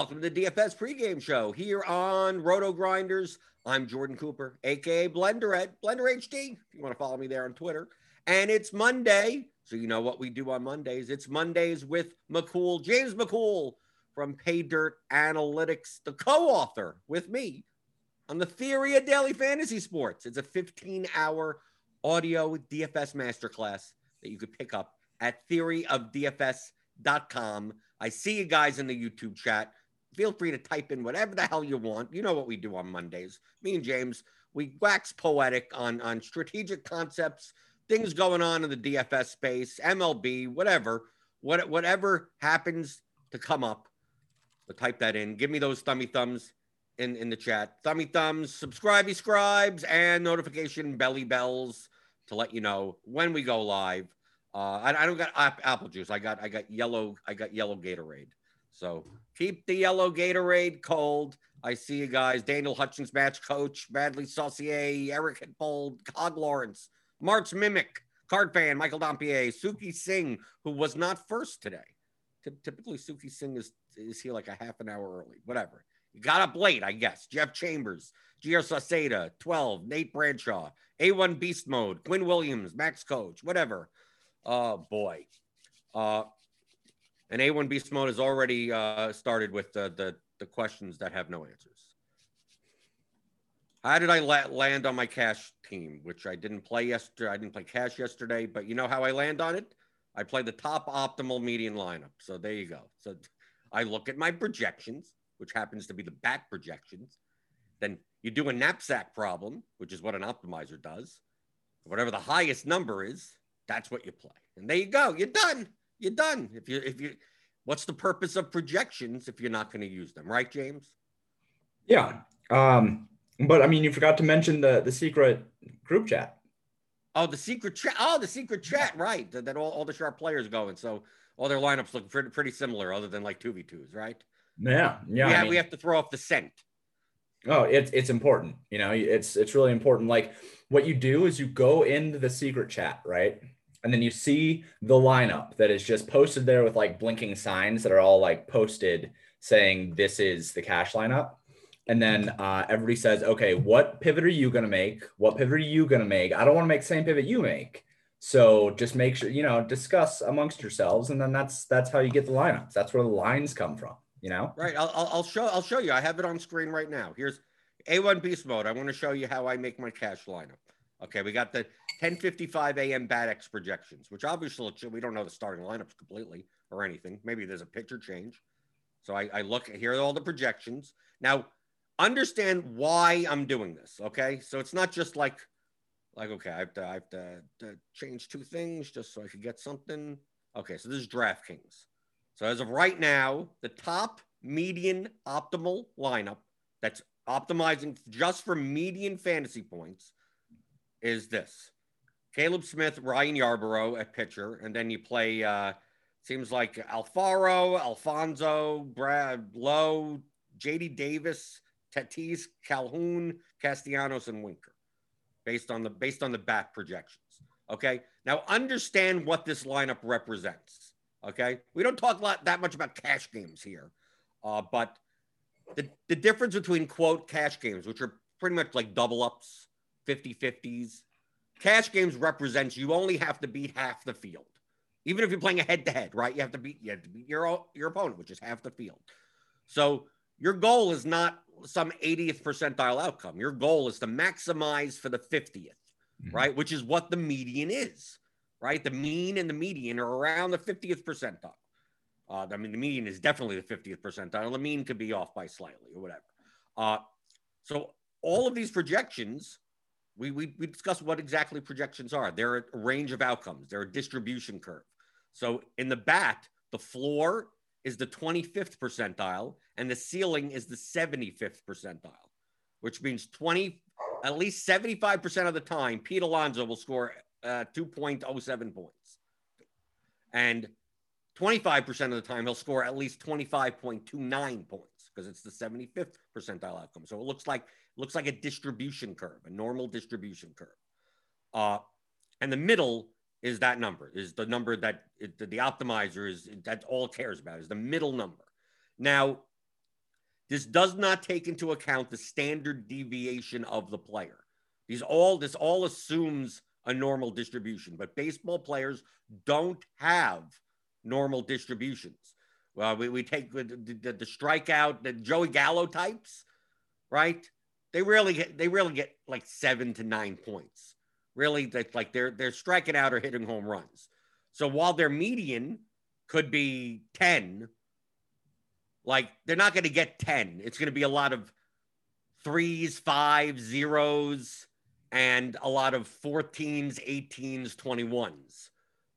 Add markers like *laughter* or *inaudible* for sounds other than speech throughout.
welcome to the DFS pregame show here on RotoGrinders. I'm Jordan Cooper, aka Blender at Blender HD. If you want to follow me there on Twitter, and it's Monday, so you know what we do on Mondays. It's Mondays with McCool, James McCool from Paydirt Analytics, the co-author with me on the theory of daily fantasy sports. It's a 15-hour audio DFS masterclass that you could pick up at theoryofdfs.com. I see you guys in the YouTube chat. Feel free to type in whatever the hell you want. You know what we do on Mondays. Me and James, we wax poetic on, on strategic concepts, things going on in the DFS space, MLB, whatever. What, whatever happens to come up, So type that in. Give me those thummy thumbs in, in the chat. Thummy thumbs, subscribey scribes, and notification belly bells to let you know when we go live. Uh, I, I don't got apple juice. I got I got yellow. I got yellow Gatorade. So keep the yellow Gatorade cold. I see you guys. Daniel Hutchins, match coach, Bradley Saucier, Eric Hitbold, Cog Lawrence, March Mimic, card fan, Michael Dompier, Suki Singh, who was not first today. Typically, Suki Singh is is here like a half an hour early. Whatever. You got up late, I guess. Jeff Chambers, Gio Saceda, 12, Nate Bradshaw, A1 Beast Mode, Quinn Williams, Max Coach, whatever. Oh boy. Uh, and A1 Beast Mode has already uh, started with the, the, the questions that have no answers. How did I la- land on my cash team, which I didn't play yesterday? I didn't play cash yesterday, but you know how I land on it? I play the top optimal median lineup. So there you go. So I look at my projections, which happens to be the bat projections. Then you do a knapsack problem, which is what an optimizer does. Whatever the highest number is, that's what you play. And there you go. You're done. You're done. If you if you what's the purpose of projections if you're not going to use them, right, James? Yeah. Um, but I mean, you forgot to mention the the secret group chat. Oh, the secret chat. Oh, the secret chat, right? That, that all, all the sharp players go in. So all their lineups look pretty, pretty similar, other than like two v twos, right? Yeah, yeah. We have, mean, we have to throw off the scent. Oh, it's it's important. You know, it's it's really important. Like what you do is you go into the secret chat, right? And then you see the lineup that is just posted there with like blinking signs that are all like posted saying this is the cash lineup. And then uh, everybody says okay what pivot are you going to make? What pivot are you going to make? I don't want to make the same pivot you make. So just make sure you know discuss amongst yourselves. And then that's that's how you get the lineups. That's where the lines come from you know? Right. I'll, I'll show i'll show you. I have it on screen right now. Here's a1 beast mode. I want to show you how i make my cash lineup. Okay, we got the 10:55 a.m. X projections, which obviously we don't know the starting lineups completely or anything. Maybe there's a picture change. So I, I look here all the projections. Now, understand why I'm doing this. Okay, so it's not just like like okay, I have to I have to, to change two things just so I could get something. Okay, so this is DraftKings. So as of right now, the top median optimal lineup that's optimizing just for median fantasy points is this Caleb Smith, Ryan Yarbrough at pitcher, and then you play, uh, seems like Alfaro, Alfonso, Brad Lowe, JD Davis, Tatis, Calhoun, Castellanos, and Winker, based on the based on the bat projections. Okay. Now understand what this lineup represents. Okay. We don't talk a lot that much about cash games here, uh, but the, the difference between quote cash games, which are pretty much like double ups 50 50s. Cash games represents you only have to beat half the field. Even if you're playing a head to head, right? You have to beat you have to beat your your opponent, which is half the field. So your goal is not some 80th percentile outcome. Your goal is to maximize for the 50th, mm-hmm. right? Which is what the median is, right? The mean and the median are around the 50th percentile. Uh, I mean, the median is definitely the 50th percentile. The mean could be off by slightly or whatever. Uh, so all of these projections we, we, we discussed what exactly projections are. They're a range of outcomes, they're a distribution curve. So in the bat, the floor is the 25th percentile and the ceiling is the 75th percentile, which means 20, at least 75% of the time, Pete Alonso will score uh, 2.07 points. And 25% of the time, he'll score at least 25.29 points because it's the 75th percentile outcome. So it looks like looks like a distribution curve, a normal distribution curve. Uh, and the middle is that number, is the number that it, the, the optimizer is, that all cares about, is the middle number. Now, This does not take into account the standard deviation of the player. These all this all assumes a normal distribution, but baseball players don't have normal distributions. Well, we, we take the, the, the strikeout, the Joey Gallo types, right? They really get they really get like seven to nine points. Really, that like they're they're striking out or hitting home runs. So while their median could be 10, like they're not going to get 10. It's going to be a lot of threes, fives, zeros, and a lot of 14s, 18s, 21s.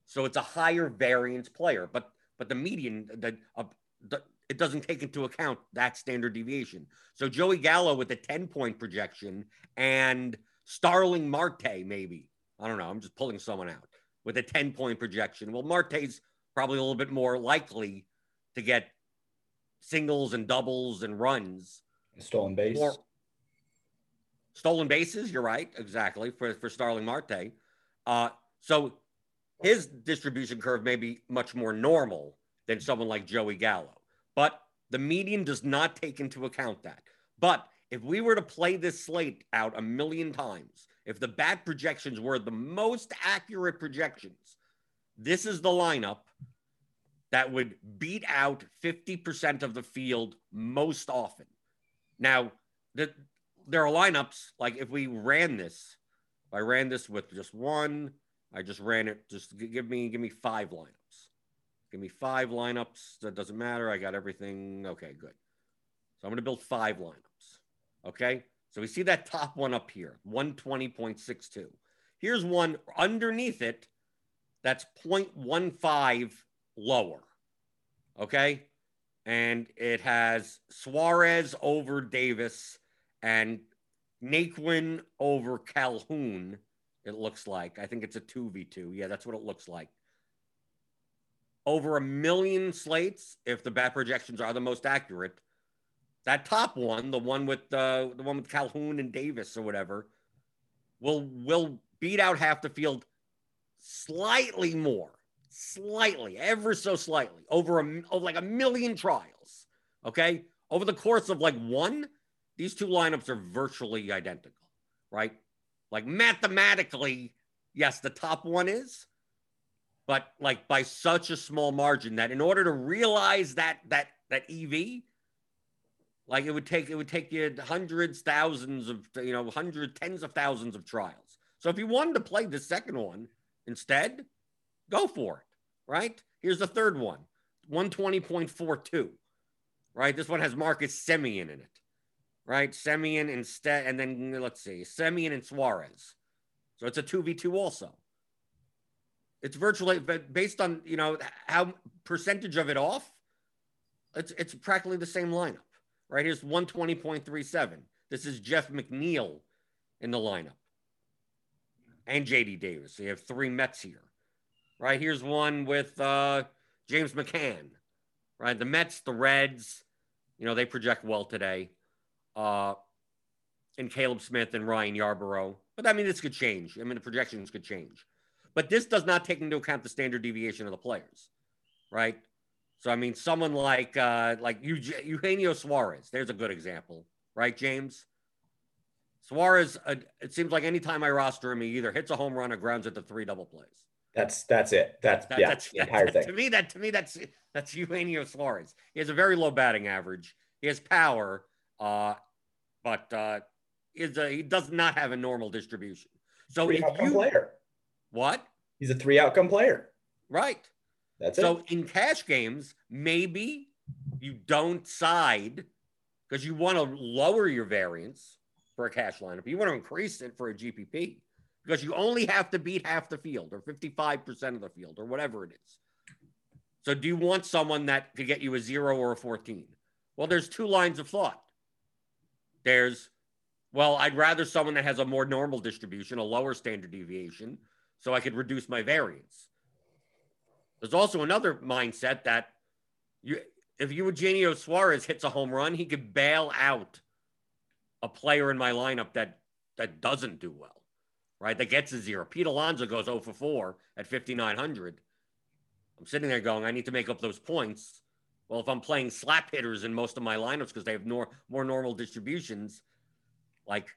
So it's a higher variance player, but but the median the, uh, the it doesn't take into account that standard deviation. So Joey Gallo with a 10 point projection and Starling Marte maybe. I don't know, I'm just pulling someone out with a 10 point projection. Well, Marte's probably a little bit more likely to get singles and doubles and runs. Stolen base. Stolen bases, you're right, exactly, for, for Starling Marte. Uh, so his distribution curve may be much more normal than someone like Joey Gallo. But the median does not take into account that. But if we were to play this slate out a million times, if the bat projections were the most accurate projections, this is the lineup that would beat out 50% of the field most often. Now, the, there are lineups like if we ran this, if I ran this with just one, I just ran it, just give me give me five lineups. Give me five lineups. That doesn't matter. I got everything. Okay, good. So I'm going to build five lineups. Okay. So we see that top one up here, 120.62. Here's one underneath it that's 0.15 lower. Okay. And it has Suarez over Davis and Naquin over Calhoun. It looks like. I think it's a 2v2. Yeah, that's what it looks like. Over a million slates, if the bat projections are the most accurate, that top one, the one with uh, the one with Calhoun and Davis or whatever, will will beat out half the field slightly more, slightly, ever so slightly, over a over like a million trials. Okay, over the course of like one, these two lineups are virtually identical, right? Like mathematically, yes, the top one is, but like by such a small margin that in order to realize that that that EV, like it would take it would take you hundreds, thousands of you know, hundred, tens of thousands of trials. So if you wanted to play the second one instead, go for it. Right? Here's the third one, 120.42. Right? This one has Marcus Semien in it. Right? Semien instead, and then let's see, Semien and Suarez. So it's a 2v2 also. It's virtually but based on you know how percentage of it off, it's it's practically the same lineup right? Here's 120.37. This is Jeff McNeil in the lineup and JD Davis. So you have three Mets here, right? Here's one with uh, James McCann, right? The Mets, the Reds, you know, they project well today. Uh, and Caleb Smith and Ryan Yarbrough. But I mean, this could change. I mean, the projections could change. But this does not take into account the standard deviation of the players, right? So I mean, someone like uh, like Eugenio Suarez. There's a good example, right, James? Suarez. Uh, it seems like anytime I roster him, he either hits a home run or grounds at the three double plays. That's that's it. That's that, yeah, that's the *laughs* entire that, thing. To me, that to me that's that's Eugenio Suarez. He has a very low batting average. He has power, uh, but uh, is a, he does not have a normal distribution. So three if you player, what? He's a three outcome player. Right. That's so it. So in cash games, maybe you don't side because you want to lower your variance for a cash lineup. You want to increase it for a GPP because you only have to beat half the field or 55% of the field or whatever it is. So do you want someone that could get you a zero or a 14? Well, there's two lines of thought. There's, well, I'd rather someone that has a more normal distribution, a lower standard deviation, so I could reduce my variance. There's also another mindset that you, if Eugenio Suarez hits a home run, he could bail out a player in my lineup that that doesn't do well, right? That gets a zero. Pete Alonso goes 0 for 4 at 5,900. I'm sitting there going, I need to make up those points. Well, if I'm playing slap hitters in most of my lineups because they have more more normal distributions, like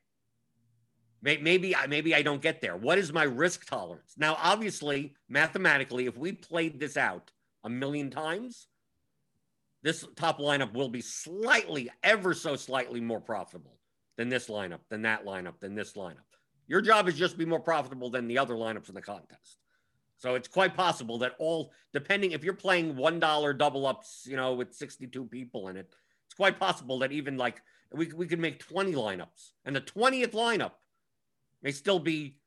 maybe I maybe I don't get there. What is my risk tolerance? Now, obviously, mathematically, if we played this out a million times, this top lineup will be slightly, ever so slightly more profitable than this lineup, than that lineup, than this lineup. Your job is just to be more profitable than the other lineups in the contest. So it's quite possible that all, depending if you're playing one dollar double ups, you know, with 62 people in it, it's quite possible that even like we we could make 20 lineups, and the 20th lineup may still be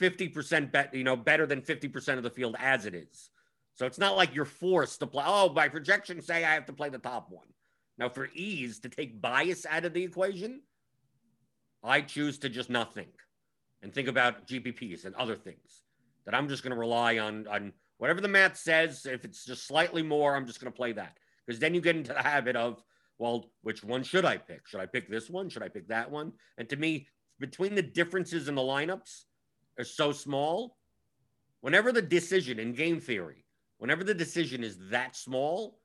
50% bet, you know, better than 50% of the field as it is. So it's not like you're forced to play. Oh, by projection, say I have to play the top one. Now, for ease to take bias out of the equation, I choose to just not think and think about GPPs and other things that I'm just going to rely on on whatever the math says. If it's just slightly more, I'm just going to play that because then you get into the habit of, well, which one should I pick? Should I pick this one? Should I pick that one? And to me, between the differences in the lineups are so small, whenever the decision in game theory, whenever the decision is that small,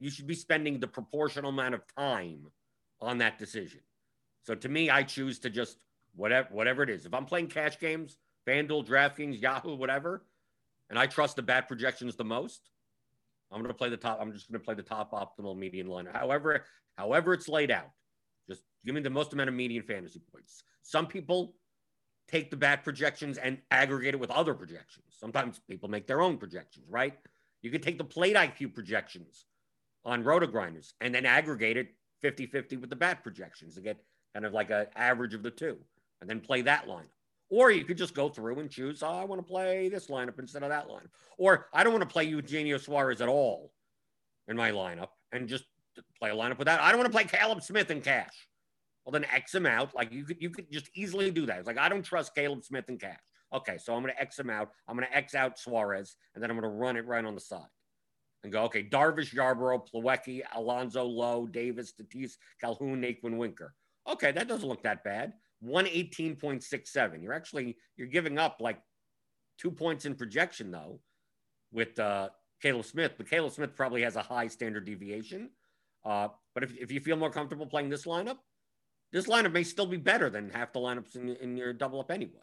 you should be spending the proportional amount of time on that decision. So to me, I choose to just whatever whatever it is. If I'm playing cash games, FanDuel, DraftKings, Yahoo, whatever, and I trust the bat projections the most, I'm going to play the top. I'm just going to play the top optimal median line. However, however it's laid out, just give me the most amount of median fantasy points. Some people take the bat projections and aggregate it with other projections. Sometimes people make their own projections, right? You could take the plate IQ projections on RotoGrinders and then aggregate it 50 50 with the bat projections to get kind of like an average of the two and then play that line. Or you could just go through and choose, oh, I want to play this lineup instead of that lineup. Or I don't want to play Eugenio Suarez at all in my lineup and just play a lineup with that. I don't want to play Caleb Smith in cash. Well, then X him out. Like you could you could just easily do that. It's like I don't trust Caleb Smith in cash. Okay, so I'm gonna X him out. I'm gonna X out Suarez, and then I'm gonna run it right on the side. And go, okay, Darvish, Yarbrough, Plawecki, Alonso Lowe, Davis, Tatis, Calhoun, Naquin, Winker. Okay, that doesn't look that bad. 118.67. You're actually you're giving up like two points in projection though with uh, Caleb Smith, but Caleb Smith probably has a high standard deviation. Uh, but if, if you feel more comfortable playing this lineup, this lineup may still be better than half the lineups in, in your double up anyway.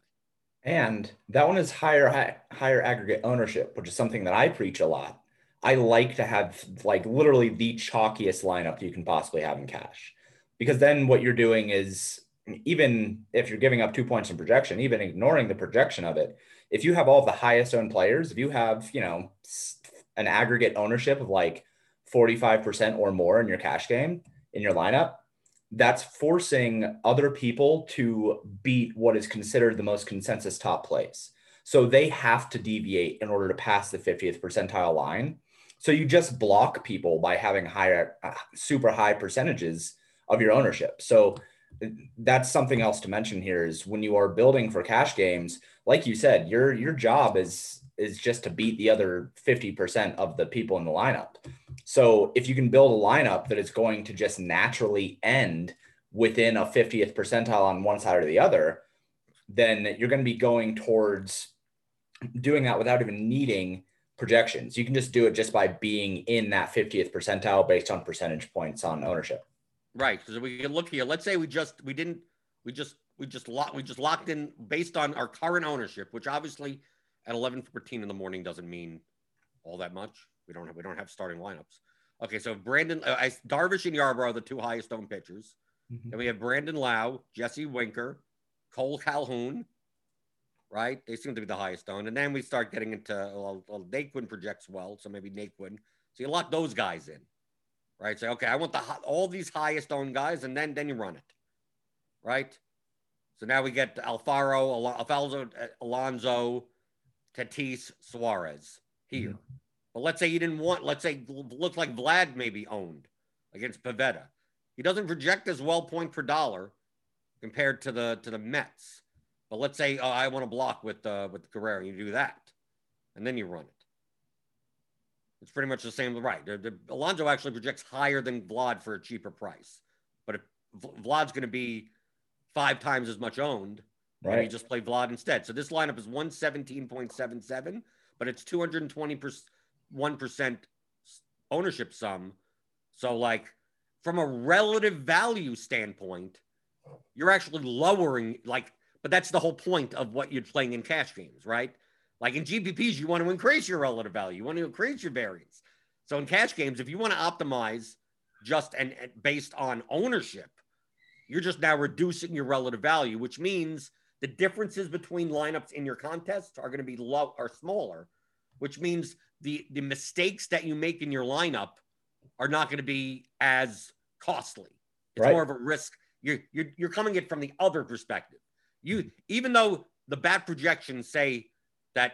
And that one is higher high, higher aggregate ownership, which is something that I preach a lot. I like to have like literally the chalkiest lineup you can possibly have in cash, because then what you're doing is even if you're giving up two points in projection, even ignoring the projection of it, if you have all of the highest owned players, if you have, you know, an aggregate ownership of like 45% or more in your cash game in your lineup, that's forcing other people to beat what is considered the most consensus top plays. So they have to deviate in order to pass the 50th percentile line. So you just block people by having higher, uh, super high percentages of your ownership. So that's something else to mention here is when you are building for cash games, like you said, your your job is is just to beat the other 50% of the people in the lineup. So if you can build a lineup that is going to just naturally end within a 50th percentile on one side or the other, then you're going to be going towards doing that without even needing projections. You can just do it just by being in that 50th percentile based on percentage points on ownership. Right. Because we can look here. Let's say we just we didn't we just we just locked we just locked in based on our current ownership, which obviously at 11:14 in the morning doesn't mean all that much. We don't have we don't have starting lineups. Okay, so Brandon uh, I, Darvish and Yarbrough are the two highest owned pitchers. Mm-hmm. Then we have Brandon Lowe, Jesse Winker, Cole Calhoun. Right, they seem to be the highest owned, and then we start getting into well, well Naquin projects well, so maybe Naquin. So you lock those guys in right? Say, okay, I want the all these highest owned guys, and then then you run it, right? So now we get Alfaro, Alfonso, Alonso, Tatis, Suarez here. Mm-hmm. But let's say you didn't want, let's say looks like Vlad maybe owned against Pivetta. He doesn't project as well point per dollar compared to the to the Mets. But let's say oh, I want to block with uh, with Guerrero, you do that, and then you run it. It's pretty much the same, right? The, the, Alonso actually projects higher than Vlad for a cheaper price, but if Vlad's going to be five times as much owned, right? You just play Vlad instead. So this lineup is one seventeen point seven seven, but it's two hundred twenty one percent ownership sum. So, like, from a relative value standpoint, you're actually lowering, like, but that's the whole point of what you're playing in cash games, right? Like in GPPs, you want to increase your relative value, you want to increase your variance. So in cash games, if you want to optimize just and, based on ownership, you're just now reducing your relative value, which means the differences between lineups in your contests are going to be low or smaller, which means the the mistakes that you make in your lineup are not going to be as costly. It's Right. more of a risk. You're, you're you're coming at it from the other perspective. You even though the bat projections say that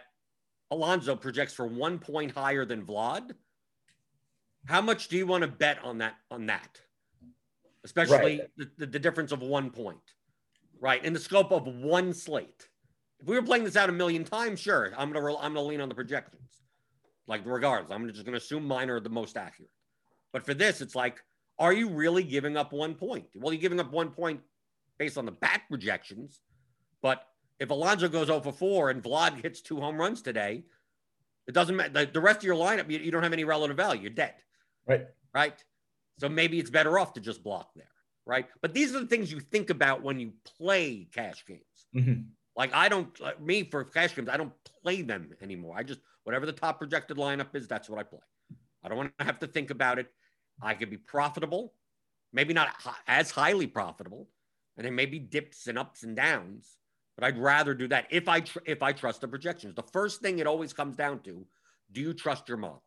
Alonso projects for one point higher than Vlad, how much do you want to bet on that on that? Especially the, the, the difference of one point, right? In the scope of one slate. If we were playing this out a million times, sure, I'm gonna I'm gonna lean on the projections. Like regardless, I'm just gonna assume mine are the most accurate. But for this, it's like, are you really giving up one point? Well, you're giving up one point based on the bat projections. But if Alonso goes over 4 and Vlad hits two home runs today, it doesn't matter. The, the rest of your lineup, you, you don't have any relative value. You're dead, Right. right? So maybe it's better off to just block there, right? But these are the things you think about when you play cash games. Mhm. Like I don't, like me for cash games, I don't play them anymore. I just whatever the top projected lineup is, that's what I play. I don't want to have to think about it. I could be profitable, maybe not as highly profitable, and there may be dips and ups and downs. But I'd rather do that if I tr- if I trust the projections. The first thing it always comes down to: Do you trust your model?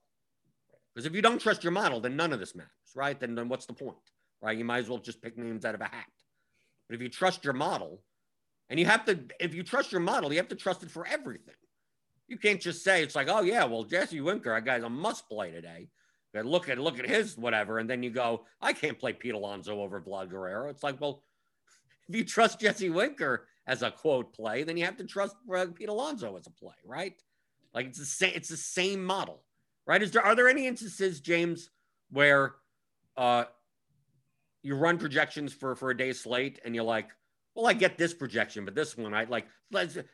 Because if you don't trust your model, then none of this matters, right? Then then what's the point, right? You might as well just pick names out of a hat. But if you trust your model, and you have to, if you trust your model, you have to trust it for everything. You can't just say it's like, oh yeah, well Jesse Winker, that guy's a must play today. But look at look at his whatever, and then you go, I can't play Pete Alonso over Vlad Guerrero. It's like, well, *laughs* if you trust Jesse Winker as a quote play, then you have to trust uh, Pete Alonso as a play, right? Like it's the same, it's the same model, right? Is there are there any instances, James, where uh, you run projections for for a day slate and you're like, well, I get this projection, but this one, I like.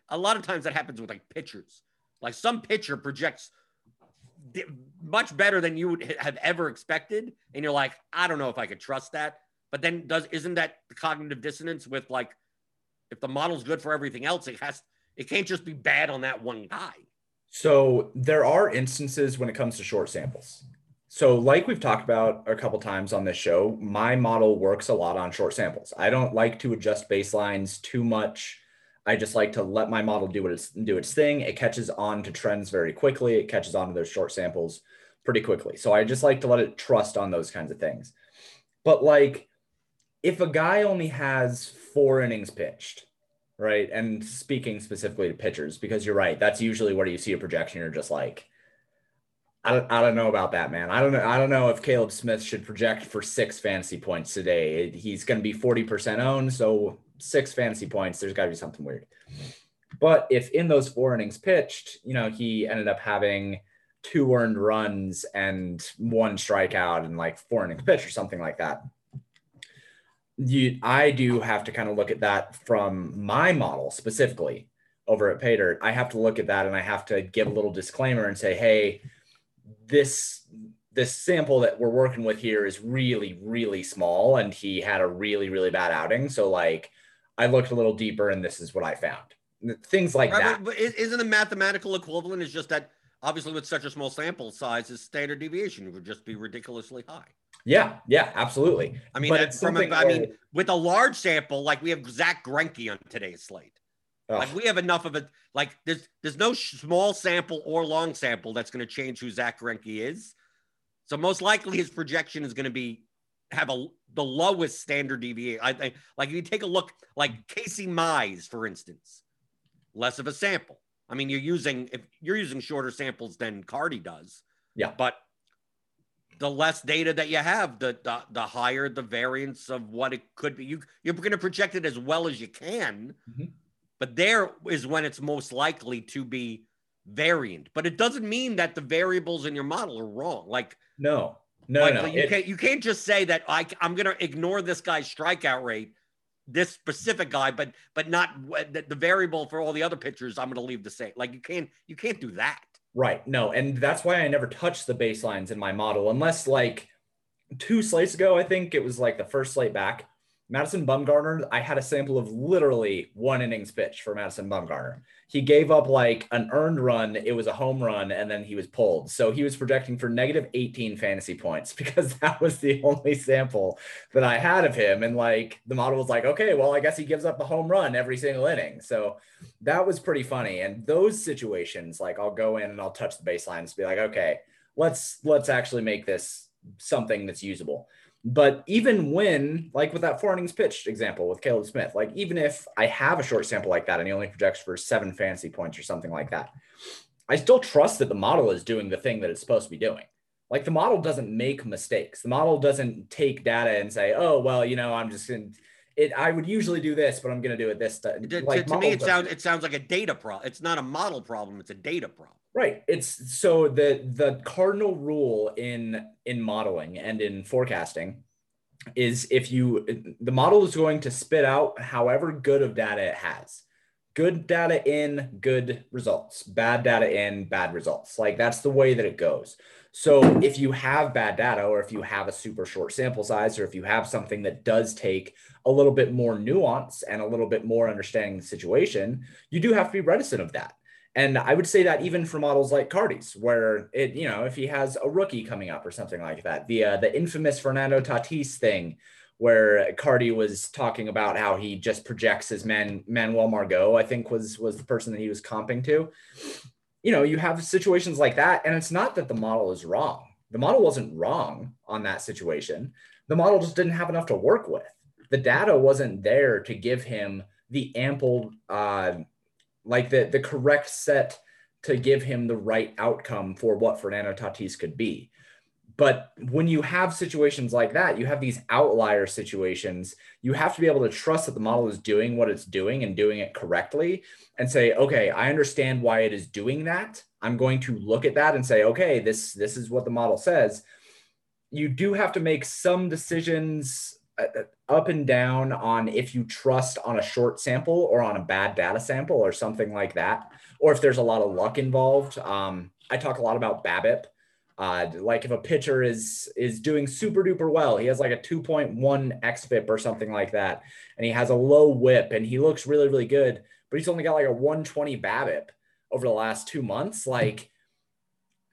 A lot of times that happens with like pitchers. Like some pitcher projects much better than you would have ever expected, and you're like, I don't know if I could trust that. But then does isn't that the cognitive dissonance with like, if the model's good for everything else, it has it can't just be bad on that one guy. So there are instances when it comes to short samples. So, like we've talked about a couple times on this show, my model works a lot on short samples. I don't like to adjust baselines too much. I just like to let my model do what it's do its thing. It catches on to trends very quickly. It catches on to those short samples pretty quickly. So I just like to let it trust on those kinds of things. But like if a guy only has four innings pitched, right? And speaking specifically to pitchers, because you're right, that's usually where you see a projection. You're just like, I don't, I don't know about that, man. I don't know. I don't know if Caleb Smith should project for six fantasy points today. He's going to be 40% owned. So six fantasy points, there's got to be something weird. But if in those four innings pitched, you know, he ended up having two earned runs and one strikeout and like four innings pitched or something like that. You, I do have to kind of look at that from my model specifically over at Paydirt. I have to look at that and I have to give a little disclaimer and say, hey, this this sample that we're working with here is really really small and he had a really really bad outing so like i looked a little deeper and this is what i found things like Right, that but, but is- isn't the mathematical equivalent is just that obviously with such a small sample size, his standard deviation would just be ridiculously high. Yeah yeah absolutely I mean, But from a, I mean, with a large sample, like we have Zack Greinke on today's slate. Like we have enough of it. Like there's there's no small sample or long sample that's going to change who Zack Greinke is. So most likely his projection is going to be have a the lowest standard deviation. I think like if you take a look like Casey Mize, for instance, less of a sample. I mean, you're using if you're using shorter samples than Carty does. Yeah. But the less data that you have, the the, the higher the variance of what it could be. You you're going to project it as well as you can, Mhm. but there is when it's most likely to be variant. But it doesn't mean that the variables in your model are wrong. Like no no like, no you it- can't you can't just say that I, I'm going to ignore this guy's strikeout rate, this specific guy, but but not the, the variable for all the other pitchers. I'm going to leave the same. Like you can't you can't do that. Right. No, and that's why I never touched the baselines in my model unless like two slates ago, I think it was like the first slate back. Madison Bumgarner, I had a sample of literally one innings pitch for Madison Bumgarner. He gave up like an earned run, it was a home run, and then he was pulled. So he was projecting for negative 18 fantasy points *laughs* because that was the only sample that I had of him. And like the model was like, okay, well, I guess he gives up a home run every single inning. So that was pretty funny. And those situations, like I'll go in and I'll touch the baselines, be like, okay, let's let's actually make this something that's usable. But even when, like with that four innings pitched example with Caleb Smith, like even if I have a short sample like that and he only projects for seven fantasy points or something like that, I still trust that the model is doing the thing that it's supposed to be doing. Like the model doesn't make mistakes. The model doesn't take data and say, oh, well, you know, I'm just to, it, I would usually do this, but I'm going to do it this. To, like, to, to me, it sounds, it sounds like a data problem. It's not a model problem. It's a data problem. Right. It's so the the cardinal rule in in modeling and in forecasting is if you the model is going to spit out however good of data it has. Good data in, good results. Bad data in, bad results. Like that's the way that it goes. So if you have bad data or if you have a super short sample size or if you have something that does take a little bit more nuance and a little bit more understanding the situation, you do have to be reticent of that and I would say that even for models like Carty's, where it, you know, if he has a rookie coming up or something like that, the uh, the infamous Fernando Tatis thing, where Carty was talking about how he just projects as Man Manuel Margot, I think was was the person that he was comping to. You know, you have situations like that, and it's not that the model is wrong. The model wasn't wrong on that situation. The model just didn't have enough to work with. The data wasn't there to give him the ample uh, like the the correct set to give him the right outcome for what Fernando Tatis could be. But when you have situations like that, you have these outlier situations, you have to be able to trust that the model is doing what it's doing and doing it correctly and say, okay, I understand why it is doing that. I'm going to look at that and say, okay, this this is what the model says. You do have to make some decisions uh, uh, up and down on if you trust on a short sample or on a bad data sample or something like that, or if there's a lot of luck involved. Um, I talk a lot about BABIP. Uh, like if a pitcher is is doing super duper well, he has like a 2.1 xFIP or something like that, and he has a low WHIP and he looks really really good, but he's only got like a 120 BABIP over the last two months. Like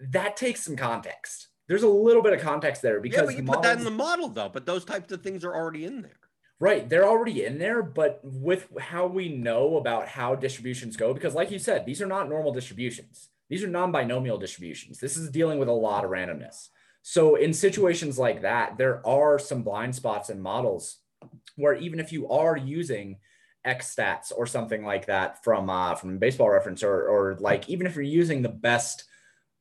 that takes some context there's a little bit of context there because yeah, but you put that in the model though. But those types of things are already in there. Right, they're already in there, but with how we know about how distributions go, because like you said, these are not normal distributions. These are non-binomial distributions. This is dealing with a lot of randomness. So in situations like that, there are some blind spots in models where even if you are using X stats or something like that from uh, from baseball reference, or or like even if you're using the best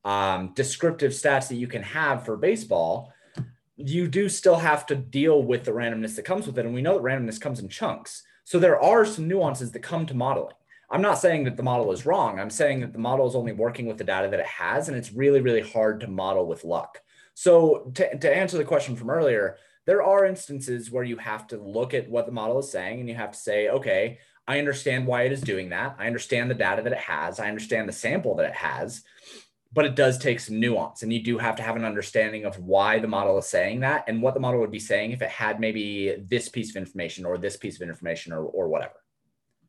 um, descriptive stats that you can have for baseball, you do still have to deal with the randomness that comes with it. And we know that randomness comes in chunks. So there are some nuances that come to modeling. I'm not saying that the model is wrong. I'm saying that the model is only working with the data that it has, and it's really, really hard to model with luck. So to, to answer the question from earlier, there are instances where you have to look at what the model is saying and you have to say, okay, I understand why it is doing that. I understand the data that it has. I understand the sample that it has but it does take some nuance and you do have to have an understanding of why the model is saying that and what the model would be saying if it had maybe this piece of information or this piece of information or, or whatever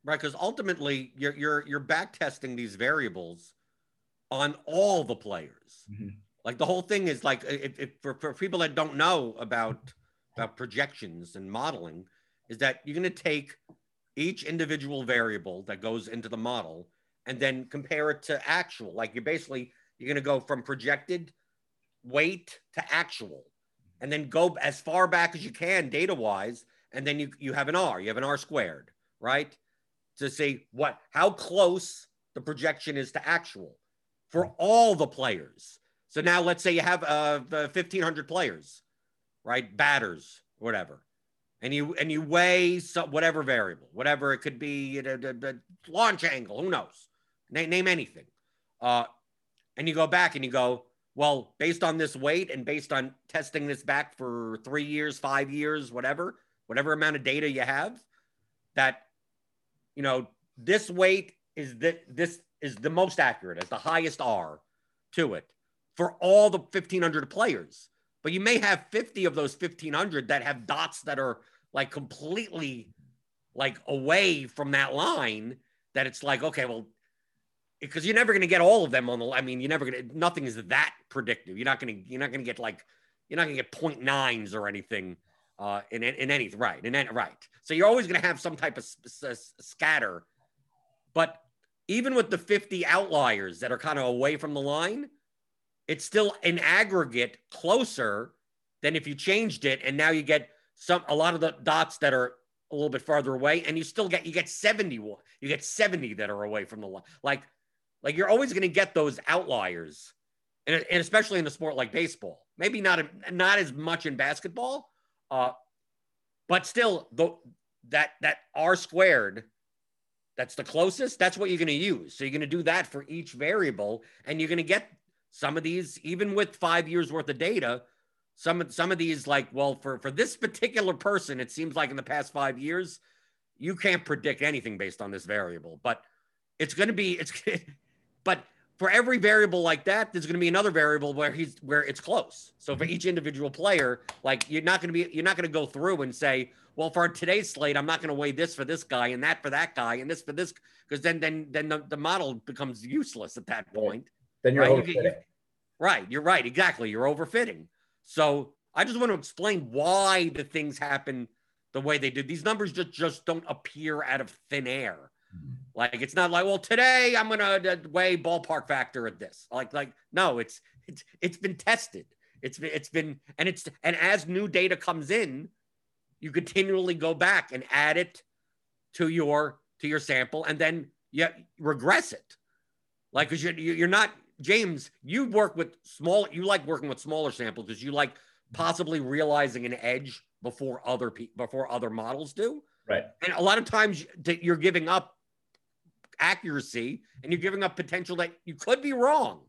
right because ultimately you're you're you're back testing these variables on all the players mm-hmm. like the whole thing is like if, if for, for people that don't know about about projections and modeling is that you're going to take each individual variable that goes into the model and then compare it to actual like you're basically you're going to go from projected weight to actual and then go as far back as you can data wise. And then you, you have an R, you have an R squared, right? To see what, how close the projection is to actual for all the players. So now let's say you have uh, 1500 players, right? Batters, whatever. And you, and you weigh some, whatever variable, whatever it could be, you know, the launch angle, who knows? Name, name anything. Uh, and you go back and you go, well, based on this weight and based on testing this back for three years, five years, whatever, whatever amount of data you have, that you know this weight is that this is the most accurate, as the highest R to it for all the 1500 players. but you may have 50 of those 1500 that have dots that are like completely like away from that line that it's like, okay, well, because you're never going to get all of them on the, I mean, you're never going to, nothing is that predictive. You're not going to, you're not going to get like, you're not going to get point nines or anything uh, in, in any Right. in then, right. So you're always going to have some type of scatter. But even with the 50 outliers that are kind of away from the line, it's still an aggregate closer than if you changed it. And now you get some, a lot of the dots that are a little bit farther away and you still get, you get 70, you get 70 that are away from the line. Like, like you're always going to get those outliers. And, and especially in a sport like baseball, maybe not, not as much in basketball, uh, but still, the, that that r squared, that's the closest. That's what you're going to use. So you're going to do that for each variable, and you're going to get some of these, even with five years worth of data. Some of some of these, like, well, for for this particular person, it seems like in the past five years, you can't predict anything based on this variable. But it's going to be it's. *laughs* but for every variable like that, there's going to be another variable where he's where it's close. So for mm-hmm. each individual player, like you're not going to be you're not going to go through and say, well, for today's slate, I'm not going to weigh this for this guy and that for that guy and this for this because then then then the, the model becomes useless at that point. Then you're right? overfitting. Right, you're right, exactly. You're overfitting. So I just want to explain why the things happen the way they did. These numbers just just don't appear out of thin air. Like it's not like, well, today I'm gonna uh, weigh ballpark factor at this. Like, like no, it's it's it's been tested. It's been it's been and it's and as new data comes in, you continually go back and add it to your to your sample and then you regress it. Like, because you're you're not James. You work with small. You like working with smaller samples because you like possibly realizing an edge before other people before other models do. Right. And a lot of times you're giving up accuracy and you're giving up potential that you could be wrong.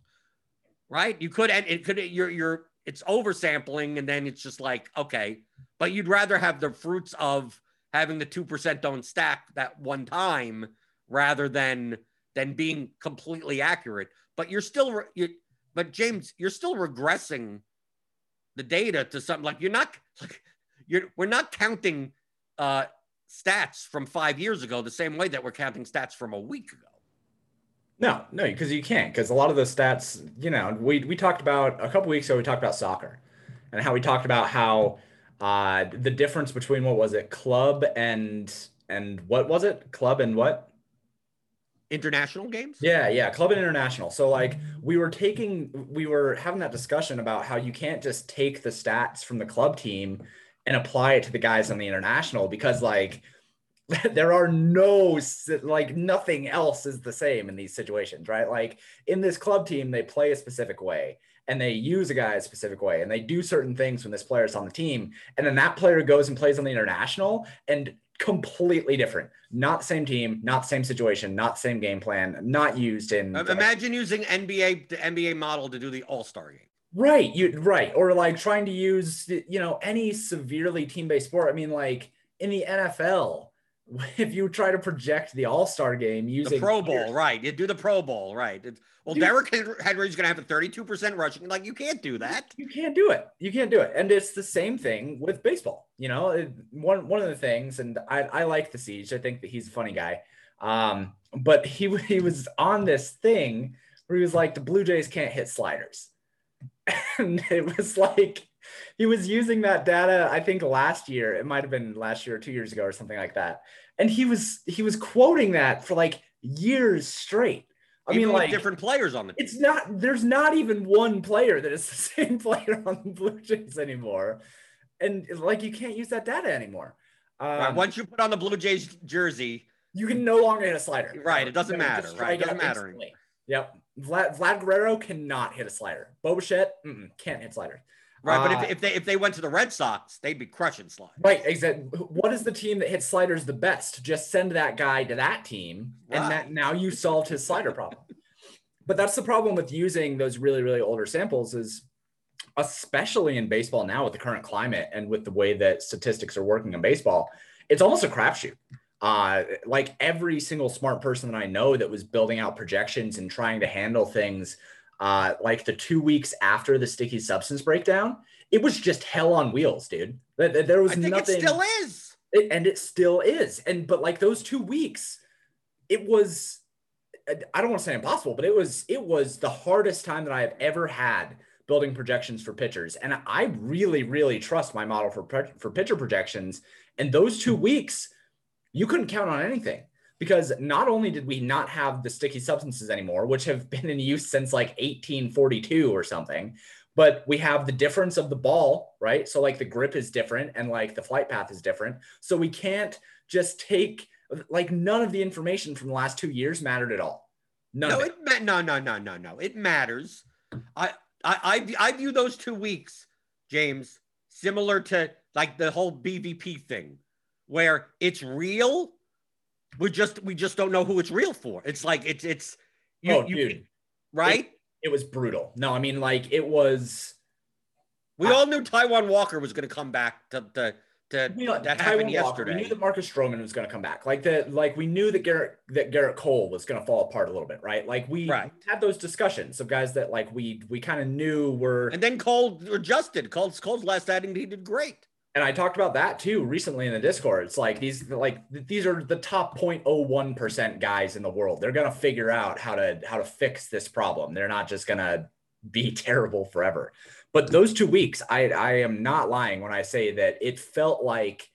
Right? You could and it could you're you're it's oversampling and then it's just like okay, but you'd rather have the fruits of having the 2% don't stack that one time rather than than being completely accurate. But you're still you but James, you're still regressing the data to something like you're not like you're we're not counting uh stats from five years ago the same way that we're counting stats from a week ago. No, no, because you can't. Because a lot of the stats, you know, we we talked about a couple weeks ago. We talked about soccer, and how we talked about how uh, the difference between what was it, club and and what was it, club and what? International games. Yeah, yeah, club and international. So like we were taking, we were having that discussion about how you can't just take the stats from the club team and apply it to the guys on the international because like *laughs* there are no like nothing else is the same in these situations right? Like in this club team they play a specific way and they use a guy a specific way and they do certain things when this player is on the team and then that player goes and plays on the international and completely different. Not the same team not the same situation not the same game plan not used in imagine using nba the nba model to do the all-star game Right. You right. Or like trying to use, you know, any severely team-based sport. I mean, like in the NFL, *laughs* if you try to project the All-Star game using the Pro Bowl, players, right? You do the Pro Bowl, right? It's, well, Dude, Derrick Henry's going to have a 32% rushing. Like you can't do that. You can't do it. You can't do it. And it's the same thing with baseball. You know, one one of the things, and I, I like the siege. I think that he's a funny guy. Um, but he he was on this thing where he was like, the Blue Jays can't hit sliders *laughs* and it was like he was using that data i think last year it might have been last year or two years ago or something like that and he was he was quoting that for like years straight I even mean, like different players on the team. It's not. There's not even one player that is *laughs* the same player on the Blue Jays anymore, and like you can't use that data anymore. Um, right. Once you put on the Blue Jays jersey, you can no longer hit a slider. Right. It doesn't matter. Right. It doesn't matter. Yep. Vlad, Vlad Guerrero cannot hit a slider. Bo Bichette can't hit sliders. Right, uh, but if, uh, if they if they went to the Red Sox, they'd be crushing sliders. Right, exactly. What is the team that hits sliders the best? Just send that guy to that team, and that now you solved his slider problem. but that's the problem with using those really really older samples is especially in baseball now with the current climate and with the way that statistics are working in baseball, it's almost a crapshoot uh, like every single smart person that I know that was building out projections and trying to handle things uh, like the two weeks after the sticky substance breakdown, it was just hell on wheels, dude. There was nothing. It still is. It, and it still is. And but like those two weeks, it was I don't want to say impossible, but it was it was the hardest time that I have ever had building projections for pitchers. And I really, really trust my model for for pitcher projections. And those two weeks, you couldn't count on anything because not only did we not have the sticky substances anymore, which have been in use since like 1842 or something, but we have the difference of the ball, right? So like the grip is different and like the flight path is different. So we can't just take like none of the information from the last two years mattered at all. None no, it. it no, no, no, no, no. It matters. I, I, I, I view those two weeks, James, similar to like the whole BVP thing, where it's real. We just, we just don't know who it's real for. It's like it's, it's, you, oh, you, dude, right? It, it was brutal. No, I mean, like it was. We I, all knew Taijuan Walker was going to come back to, to to, we, that Taijuan happened yesterday. we knew that Marcus Stroman was going to come back. Like that, like we knew that Gerrit that Gerrit Cole was going to fall apart a little bit, right? Like we right. had those discussions of guys that like we we kind of knew were. And then Cole adjusted. Cole's Cole's last outing, he did great. And I talked about that too recently in the Discord. It's like these like these are the top 0.01 percent guys in the world. They're gonna figure out how to how to fix this problem. They're not just gonna be *laughs* terrible forever. But those two weeks, I, I am not lying when I say that it felt like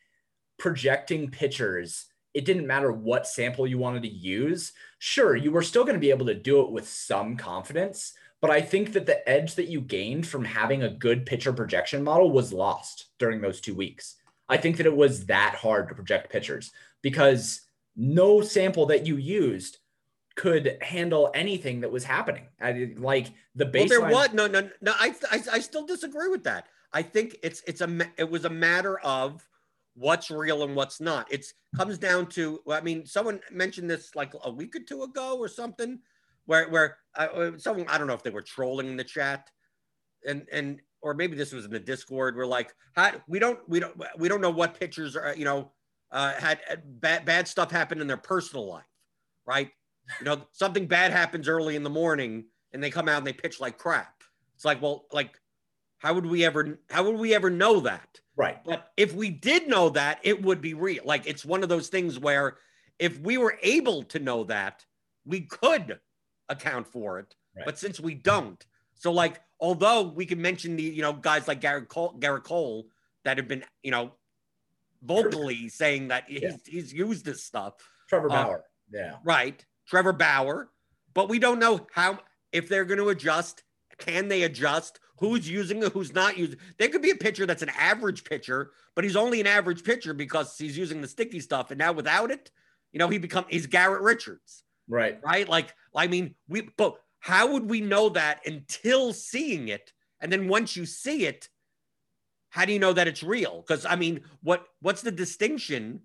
projecting pitchers. It didn't matter what sample you wanted to use. Sure, you were still going to be able to do it with some confidence. But I think that the edge that you gained from having a good pitcher projection model was lost during those two weeks. I think that it was that hard to project pitchers because no sample that you used could handle anything that was happening. I, like the baseline. Well, there was no, no, no. I, I, I still disagree with that. I think it's it's a it was a matter of what's real and what's not. It's comes down to. I mean, someone mentioned this like a week or two ago or something, where where uh, someone I don't know if they were trolling in the chat, and and or maybe this was in the Discord. We're like, how, we don't we don't we don't know what pitchers are you know uh, had bad bad stuff happened in their personal life, right? You know, something bad happens early in the morning and they come out and they pitch like crap. It's like, well, like, how would we ever, how would we ever know that? Right. But if we did know that, it would be real. Like, it's one of those things where if we were able to know that, we could account for it. Right. But since we don't, so like, although we can mention the, you know, guys like Gerrit Cole, Gerrit Cole that have been, you know, vocally saying that he's, yeah. he's used this stuff. Trevor uh, Bauer. Yeah. Right. Trevor Bauer, but we don't know how if they're going to adjust. Can they adjust? Who's using it? Who's not using? There could be a pitcher that's an average pitcher, but he's only an average pitcher because he's using the sticky stuff. And now without it, you know, he become he's Garrett Richards. Right. Right. Like, I mean, we but how would we know that until seeing it? And then once you see it, how do you know that it's real? Because I mean, what what's the distinction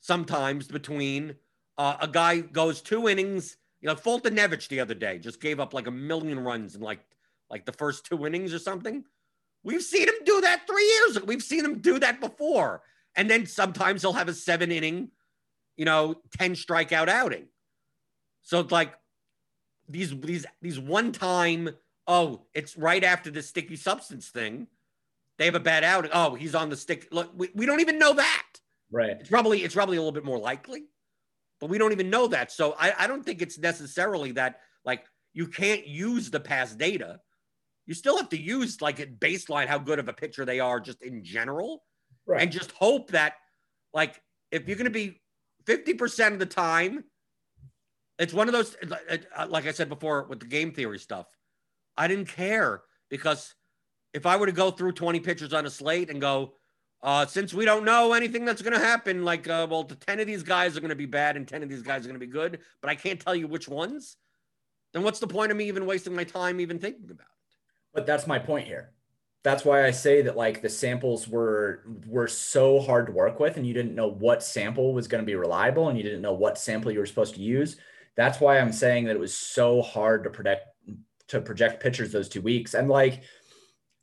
sometimes between uh, a guy goes two innings. You know, Foltynewicz the other day just gave up like a million runs in like like the first two innings or something. We've seen him do that three years ago. We've seen him do that before. And then sometimes he'll have a seven inning, you know, 10 strikeout outing. So it's like these these these one time, oh, it's right after the sticky substance thing. They have a bad outing. Oh, he's on the stick. Look, we, we don't even know that. Right. It's probably it's probably a little bit more likely but we don't even know that. So I, I don't think it's necessarily that like you can't use the past data. You still have to use like a baseline how good of a pitcher they are just in general. Right. And just hope that like if you're going to be 50% of the time, it's one of those, uh, like I said before with the game theory stuff. I didn't care because if I were to go through 20 pitchers on a slate and go, uh, since we don't know anything that's going to happen, like, uh, well, 10 of these guys are going to be bad and 10 of these guys are going to be good, but I can't tell you which ones, then what's the point of me even wasting my time even thinking about it? But that's my point here. That's why I say that like the samples were were so hard to work with and you didn't know what sample was going to be reliable and you didn't know what sample you were supposed to use. That's why I'm saying that it was so hard to predict to project pitchers those two weeks. And like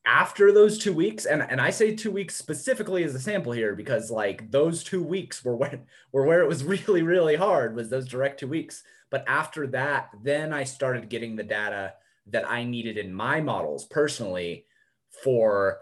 after those two weeks, and, and I say two weeks specifically as a sample here because like those two weeks were when were where it was *laughs* really, really hard was those direct two weeks. But after that, then I started getting the data that I needed in my models personally for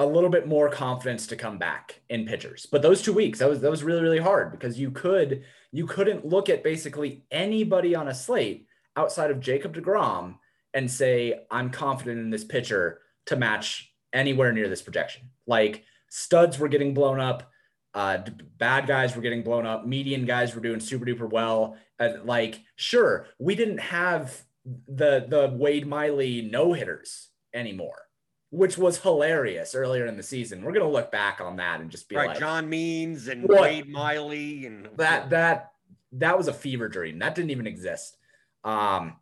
a little bit more confidence to come back in pitchers. But those two weeks, that was that was really really hard because you could you couldn't look at basically anybody on a slate outside of Jacob DeGrom and say I'm confident in this pitcher to match anywhere near this projection. Like studs were getting blown up, uh, bad guys were getting blown up, median guys were doing super duper well. Uh, like sure, we didn't have the the Wade Miley no hitters anymore which was hilarious earlier in the season. We're gonna look back on that and just be right, like, John Means and what? Wade Miley and that that that was a fever dream. That didn't even exist. Um,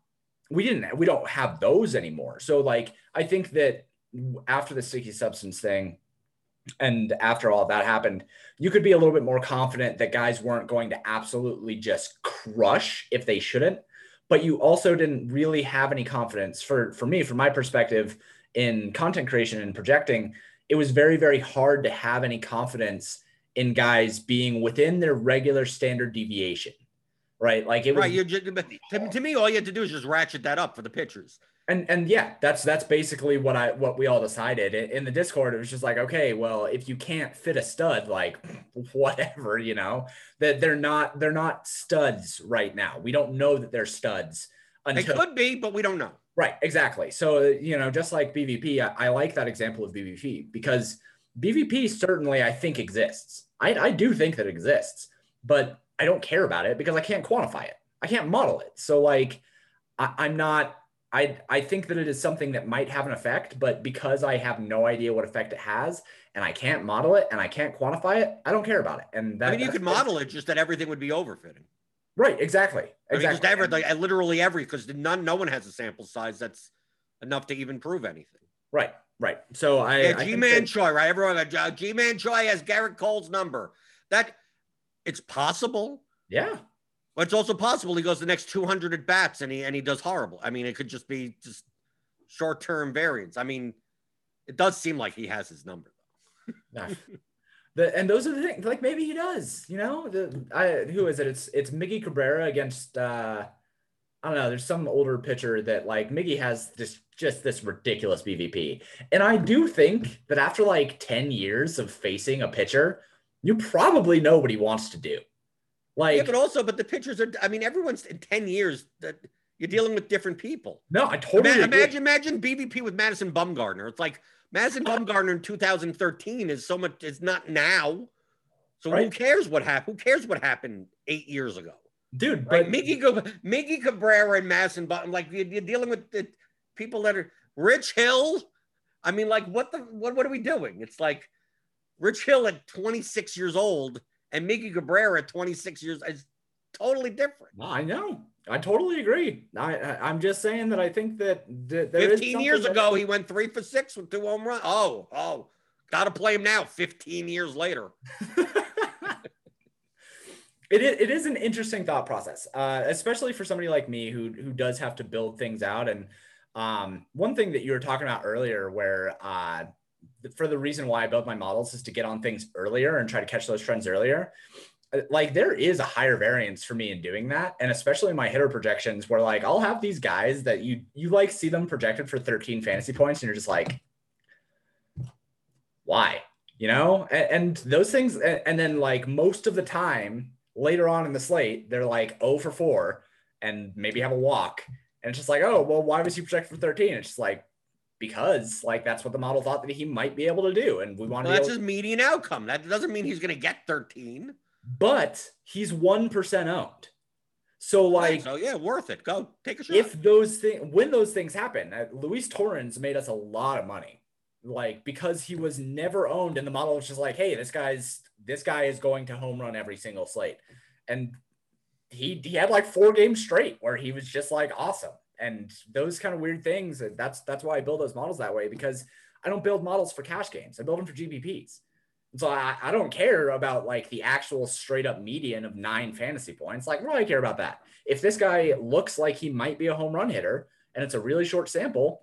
we didn't we don't have those anymore. So like I think that after the sticky substance thing and after all that happened, you could be a little bit more confident that guys weren't going to absolutely just crush if they shouldn't. But you also didn't really have any confidence for for me, from my perspective in content creation and projecting, it was very, very hard to have any confidence in guys being within their regular standard deviation. Right. Like it was right. You're just, to, to me, all you had to do is just ratchet that up for the pitchers. And and yeah, that's that's basically what I what we all decided in the Discord. It was just like, okay, well, if you can't fit a stud, like *laughs* whatever, you know, that they're not they're not studs right now. We don't know that they're studs until they could be, but we don't know. Right, exactly. So, you know, just like BVP, I, I, like that example of BVP because BVP certainly, I think, exists. I, I do think that it exists, but I don't care about it because I can't quantify it. I can't model it. So, like, I, I'm not, I, I think that it is something that might have an effect, but because I have no idea what effect it has and I can't model it and I can't quantify it, I don't care about it. And that, I mean, you could model it, just that everything would be overfitting. Right, exactly. Exactly. I mean, just every, like, literally every, because none, no one has a sample size that's enough to even prove anything. Right, right. So I, yeah, Ji-Man Choi, right? Everyone, uh, Ji-Man Choi has Gerrit Cole's number. That it's possible. Yeah. But it's also possible he goes the next 200 at bats and he and he does horrible. I mean, it could just be just short term variance. I mean, it does seem like he has his number. *laughs* The, and those are the things. Like maybe he does. You know, the I who is it? It's it's Miggy Cabrera against. uh I don't know. There's some older pitcher that like Miggy has this just this ridiculous BVP, and I do think that after like ten years of facing a pitcher, you probably know what he wants to do. Like, yeah, but also, but the pitchers are. I mean, everyone's in ten years that you're dealing with different people. No, I totally imagine, imagine imagine BVP with Madison Bumgarner. It's like Madison *laughs* Bumgarner in 2013 is so much. It's not now. So right. who cares what happened? Who cares what happened eight years ago, dude? Right? But Mickey, Miggy Cabrera and Madison Bum, like you're, you're dealing with the people that are Rich Hill. I mean, like what the what? What are we doing? It's like Rich Hill at 26 years old and Miggy Cabrera at 26 years is totally different. I know. I totally agree. I, I am just saying that I think that, that 15 years ago he went three for six with two home runs. Oh, oh, gotta play him now. 15 years later. *laughs* it is, it is an interesting thought process, uh, especially for somebody like me who who does have to build things out. And um, one thing that you were talking about earlier, where uh, for the reason why I build my models is to get on things earlier and try to catch those trends earlier. Uh, like there is a higher variance for me in doing that and especially my hitter projections where like i'll have these guys that you you like see them projected for 13 fantasy points and you're just like why? You know? And, and those things and then like most of the time later on in the slate they're like 0 for 4 and maybe have a walk and it's just like oh well why was he projected for 13 it's just like because like that's what the model thought that he might be able to do and we want well, to that's his median outcome. That doesn't mean he's going to get 13 but he's 1% owned. So like, so yeah, worth it. Go take a shot. If those things, when those things happen, uh, Luis Torrens made us a lot of money, like because he was never owned, and the model was just like, hey, this guy's this guy is going to home run every single slate, and he he had like four games straight where he was just like awesome, and those kind of weird things. That's that's why I build those models that way because I don't build models for cash games. I build them for GPPs. So I, I don't care about like the actual straight up median of nine fantasy points. Like, what do I care about that? If this guy looks like he might be a home run hitter and it's a really short sample,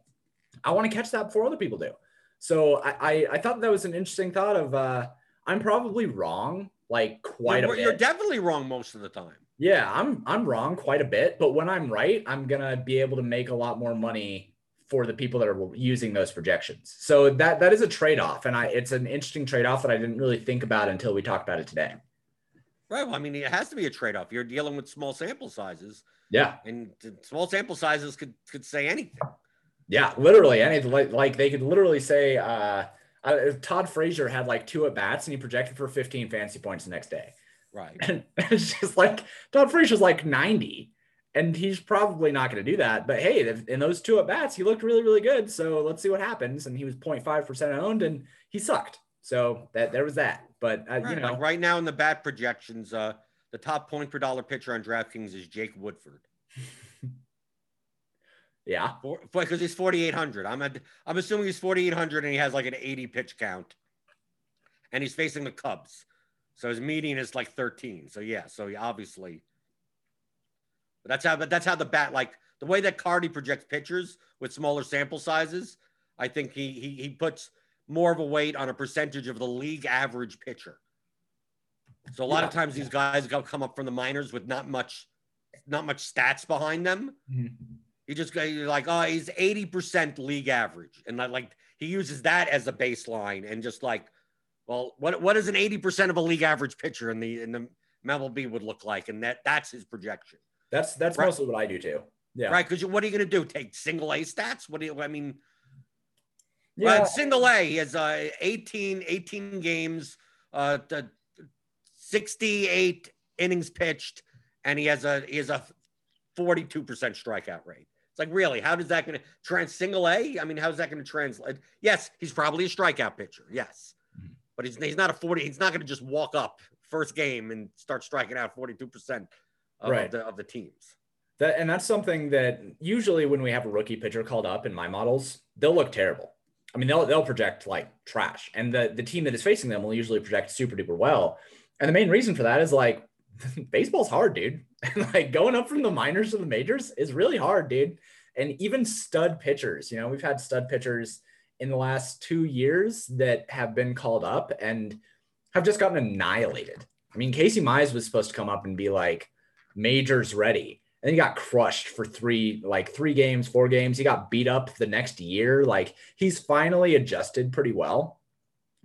I want to catch that before other people do. So I, I, I thought that was an interesting thought of uh, I'm probably wrong, like quite you're, a bit. You're definitely wrong most of the time. Yeah, I'm I'm wrong quite a bit, but when I'm right, I'm gonna be able to make a lot more money for the people that are using those projections. So that that is a trade-off, and I it's an interesting trade-off that I didn't really think about until we talked about it today. Right. Well, I mean, it has to be a trade-off. You're dealing with small sample sizes. Yeah. And small sample sizes could could say anything. Yeah, literally anything. Like, like they could literally say, uh, uh, Todd Frazier had like two at bats and he projected for 15 fancy points the next day. Right. *laughs* And it's just like Todd Frazier's like 90 and he's probably not going to do that. But hey, in those two at bats, he looked really, really good. So let's see what happens. And he was 0.5% owned and he sucked. So that there was that. But uh, right, you know, like right now in the bat projections, uh, the top point per dollar pitcher on DraftKings is Jake Woodford. *laughs* yeah, because he's 4,800. I'm a, I'm assuming he's 4,800 and he has like an 80 pitch count, and he's facing the Cubs, so his median is like 13. So yeah, so he obviously. But that's how. But that's how the bat like the way that Carty projects pitchers with smaller sample sizes. I think he he he puts more of a weight on a percentage of the league average pitcher. So a lot yeah. of times these guys go come up from the minors with not much, not much stats behind them. Mm-hmm. You just you're like, oh, he's 80% league average. And like he uses that as a baseline and just like, well, what what is an 80% of a league average pitcher in the in the MLB would look like? And that that's his projection. That's that's right. mostly what I do too. Yeah. Right. Because what are you gonna do? Take single A stats? What do you I mean? Yeah. Single A, he has uh, 18, 18 games, uh, 68 innings pitched, and he has a he has a 42% strikeout rate. It's like, really, how does that going to trans single A? I mean, how's that going to translate? Yes, he's probably a strikeout pitcher. Yes. Mm-hmm. But he's, he's not a 40, he's not going to just walk up first game and start striking out 42% of, right. the, of the teams. That, and that's something that usually when we have a rookie pitcher called up in my models, they'll look terrible. I mean, they'll they'll project like trash, and the the team that is facing them will usually project super duper well. And the main reason for that is like *laughs* baseball's hard, dude. *laughs* like going up from the minors to the majors is really hard, dude. And even stud pitchers, you know, we've had stud pitchers in the last two years that have been called up and have just gotten annihilated. I mean, Casey Mize was supposed to come up and be like majors ready. And he got crushed for three, like three games, four games. He got beat up the next year. Like he's finally adjusted pretty well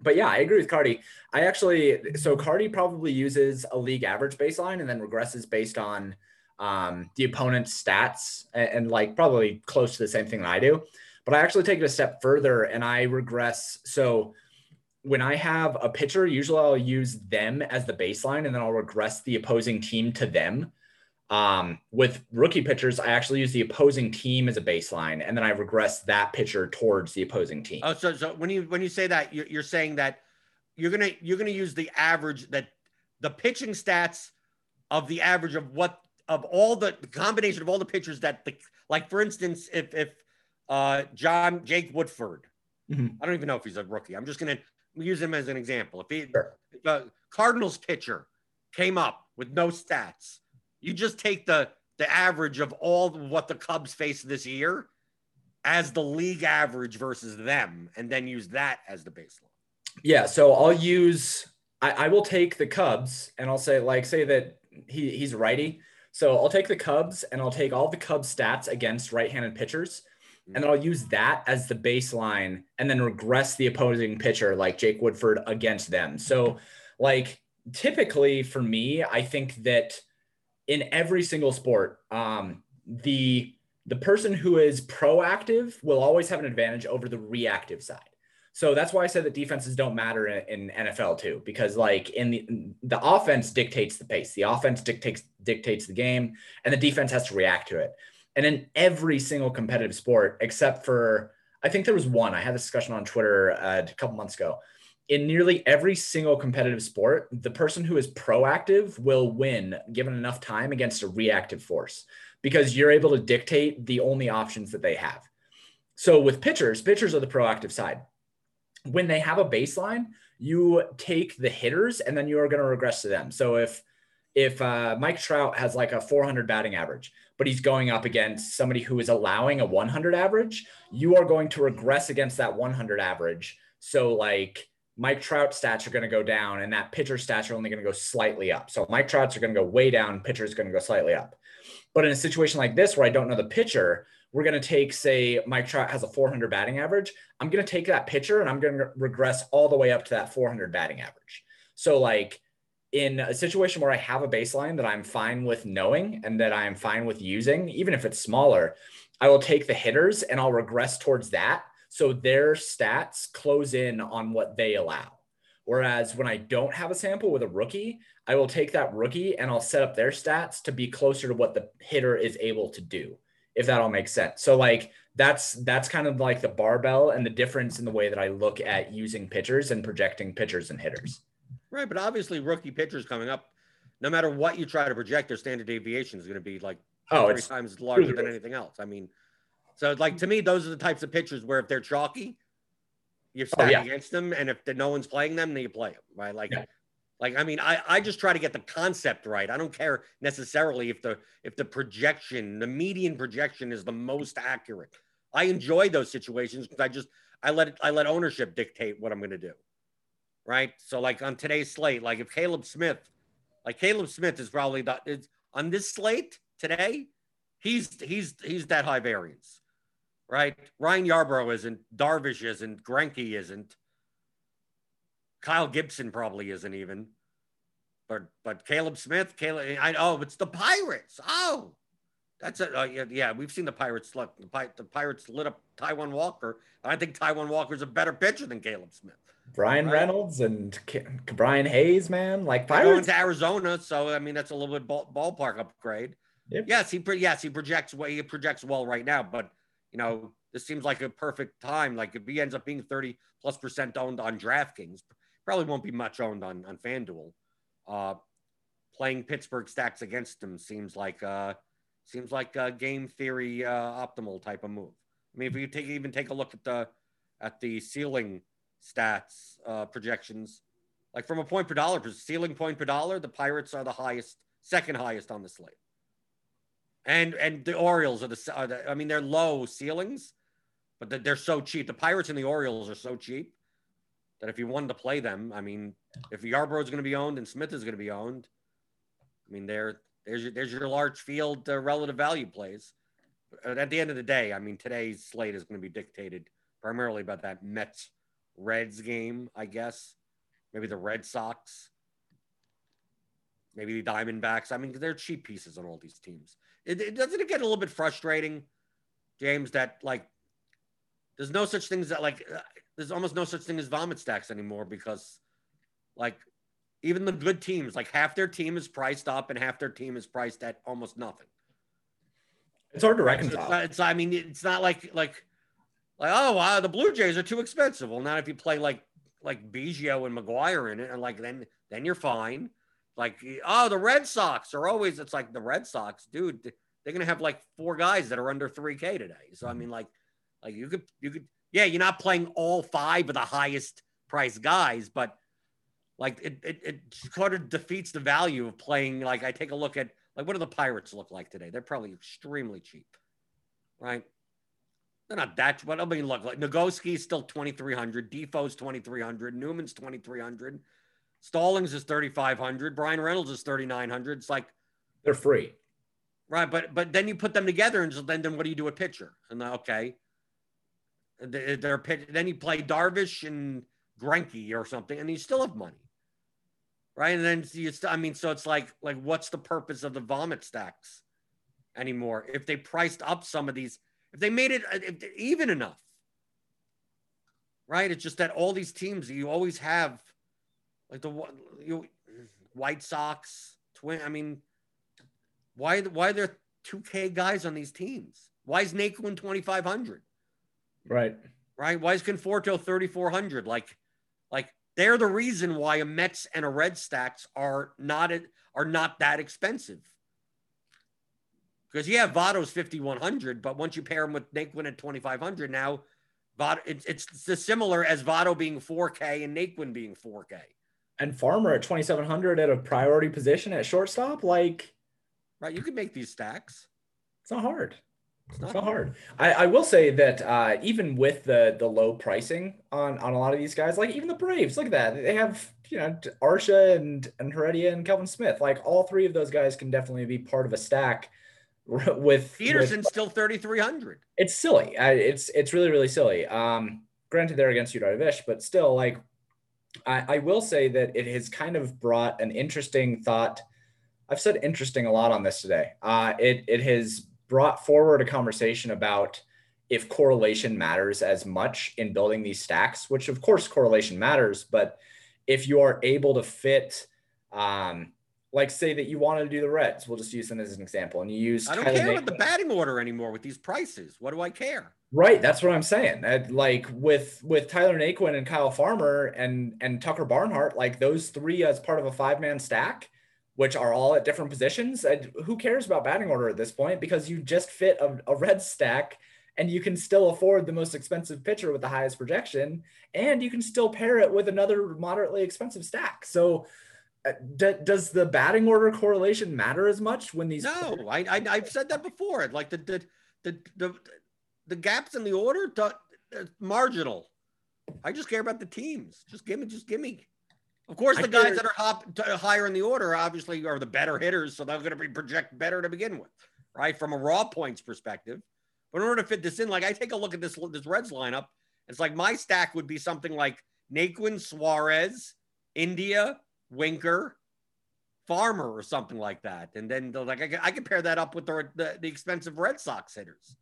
but yeah, I agree with Carty. I actually, so Carty probably uses a league average baseline and then regresses based on um, the opponent's stats and, and, like probably close to the same thing that I do. But I actually take it a step further and I regress. So when I have a pitcher, usually I'll use them as the baseline and then I'll regress the opposing team to them. Um, with rookie pitchers, I actually use the opposing team as a baseline, and then I regress that pitcher towards the opposing team. Oh, so so when you when you say that, you're, you're saying that you're gonna you're gonna use the average that the pitching stats of the average of what of all the, the combination of all the pitchers that the like for instance if if uh John Jake Woodford, mm-hmm. I don't even know if he's a rookie. I'm just gonna use him as an example. If he sure. if a Cardinals pitcher came up with no stats you just take the the average of all what the Cubs face this year as the league average versus them, and then use that as the baseline. Yeah. So I'll use I, I will take the Cubs and I'll say like say that he he's righty. So I'll take the Cubs and I'll take all the Cubs stats against right-handed pitchers. And then I'll use that as the baseline and then regress the opposing pitcher like Jake Woodford against them. So like typically for me, I think that in every single sport, um, the the person who is proactive will always have an advantage over the reactive side. So that's why I said that defenses don't matter in, in NFL too, because like in the the offense dictates the pace, the offense dictates dictates the game, and the defense has to react to it. And in every single competitive sport, except for I think there was one I had a discussion on Twitter uh, a couple months ago in nearly every single competitive sport, the person who is proactive will win given enough time against a reactive force because you're able to dictate the only options that they have. So with pitchers, pitchers are the proactive side. When they have a baseline, you take the hitters and then you are going to regress to them. So if if uh, Mike Trout has like a 400 batting average, but he's going up against somebody who is allowing a 100 average, you are going to regress against that 100 average. So like Mike Trout stats are going to go down and that pitcher stats are only going to go slightly up. So Mike Trout's are going to go way down, pitcher is going to go slightly up. But in a situation like this where I don't know the pitcher, we're going to take, say, Mike Trout has a 400 batting average. I'm going to take that pitcher and I'm going to regress all the way up to that 400 batting average. So, like, in a situation where I have a baseline that I'm fine with knowing and that I'm fine with using, even if it's smaller, I will take the hitters and I'll regress towards that. So their stats close in on what they allow. Whereas when I don't have a sample with a rookie, I will take that rookie and I'll set up their stats to be closer to what the hitter is able to do, if that all makes sense. So like that's that's kind of like the barbell and the difference in the way that I look at using pitchers and projecting pitchers and hitters. Right, but obviously rookie pitchers coming up, no matter what you try to project, their standard deviation is going to be like oh, three times larger than anything else. I mean, so like to me, those are the types of pitchers where if they're chalky, you're stacking oh, yeah. against them, and if the, no one's playing them, then you play them, right? Like, yeah. like I mean, I I just try to get the concept right. I don't care necessarily if the if the projection, the median projection, is the most accurate. I enjoy those situations because I just I let it, I let ownership dictate what I'm going to do, right? So like on today's slate, like if Caleb Smith, like Caleb Smith is probably the on this slate today, he's he's he's that high variance right? Ryan Yarbrough isn't, Darvish isn't, Greinke isn't, Kyle Gibson probably isn't even, but but Caleb Smith, Caleb, I oh, it's the Pirates. Oh, that's it. Uh, yeah, yeah, we've seen the Pirates. Look, the, the Pirates lit up Taijuan Walker. I think Taijuan Walker's a better pitcher than Caleb Smith. Bryan right? Reynolds and K- Bryan Hayes, man, like Pirates. going to Arizona, so I mean that's a little bit ball, ballpark upgrade. Yep. Yes, he yes he projects well. He projects well right now, but you know, this seems like a perfect time. Like if he ends up being 30 plus percent owned on DraftKings, probably won't be much owned on, on FanDuel. Uh, playing Pittsburgh stacks against him seems like uh, seems like a game theory uh, optimal type of move. I mean, if you take even take a look at the at the ceiling stats uh, projections, like from a point per dollar, ceiling point per dollar, the Pirates are the highest, second highest on the slate and and the Orioles are the, are the I mean they're low ceilings, but they're so cheap. The Pirates and the Orioles are so cheap that if you wanted to play them, I mean, if Yarbrough is going to be owned and Smith is going to be owned, I mean, there there's your, there's your large field uh, relative value plays. But at the end of the day, I mean, today's slate is going to be dictated primarily by that Mets Reds game, I guess. Maybe the Red Sox, maybe the Diamondbacks. I mean, they're cheap pieces on all these teams. It, it doesn't it get a little bit frustrating, James, that like there's no such things that like uh, there's almost no such thing as vomit stacks anymore because like even the good teams, like half their team is priced up and half their team is priced at almost nothing. It's hard to reconcile. It's, not, it's, I mean, it's not like like like oh wow, the Blue Jays are too expensive. Well, not if you play like like Biggio and McGuire in it, and like then then you're fine. Like, oh, the Red Sox are always, it's like the Red Sox, dude, they're going to have like four guys that are under 3K today. So, I mm-hmm. mean, like, like you could, you could, yeah, you're not playing all five of the highest price guys, but like it, it, it sort of defeats the value of playing. Like, I take a look at, like, what do the Pirates look like today? They're probably extremely cheap, right? They're not that, but I mean, look, like Nogowski's still 2,300, Difo's 2,300, Newman's 2,300. Stallings is 3,500. Bryan Reynolds is 3,900. It's like they're free. Right. But, but then you put them together and then, then what do you do a pitcher? And okay. They're then you play Darvish and Greinke or something and you still have money. Right. And then you, st- I mean, so it's like, like, what's the purpose of the vomit stacks anymore? If they priced up some of these, if they made it even enough, right? It's just that all these teams, you always have like the you White Sox, Twin. I mean, why why are there two K guys on these teams? Why is Naquin twenty five hundred? Right. Right. Why is Conforto thirty four hundred? Like, like they're the reason why a Mets and a Red Stacks are not are not that expensive. Because yeah, Votto's fifty one hundred, but once you pair him with Naquin at twenty five hundred, now Votto it's, it's similar as Votto being four K and Naquin being four K and Farmer at 2700 at a priority position at shortstop, like right, you can make these stacks. It's not hard. It's not, it's not hard. I, I will say that uh, even with the the low pricing on on a lot of these guys, like even the Braves, look at that. They have you know Arcia and and Heredia and Kevan Smith. Like all three of those guys can definitely be part of a stack *laughs* with Pederson with, still 3,300. It's silly. I, it's it's really really silly. Um, granted, they're against Yu Darvish, but still, like, I, I will say that it has kind of brought an interesting thought. I've said interesting a lot on this today. Uh, it it has brought forward a conversation about if correlation matters as much in building these stacks, which of course correlation matters, but if you are able to fit um, like say that you wanted to do the Reds, we'll just use them as an example, and you use. I don't Tyler care about the batting order anymore with these prices. What do I care? Right, that's what I'm saying. like with with Tyler Naquin and Kyle Farmer and and Tucker Barnhart, like those three as part of a five man stack, which are all at different positions. who cares about batting order at this point? Because you just fit a, a red stack and you can still afford the most expensive pitcher with the highest projection, and you can still pair it with another moderately expensive stack. So uh, D- does the batting order correlation matter as much when these? No, I, I have said that before. Like the the the the, the gaps in the order, to, uh, marginal. I just care about the teams. Just give me, just give me. Of course, the I guys care. that are hop, to, higher in the order obviously are the better hitters, so they're going to be project better to begin with, right? From a raw points perspective. But in order to fit this in, like I take a look at this this Reds lineup, it's like my stack would be something like Naquin, Suarez, India, Winker, Farmer, or something like that. And then like I, I pair that up with the, the, the expensive Red Sox hitters,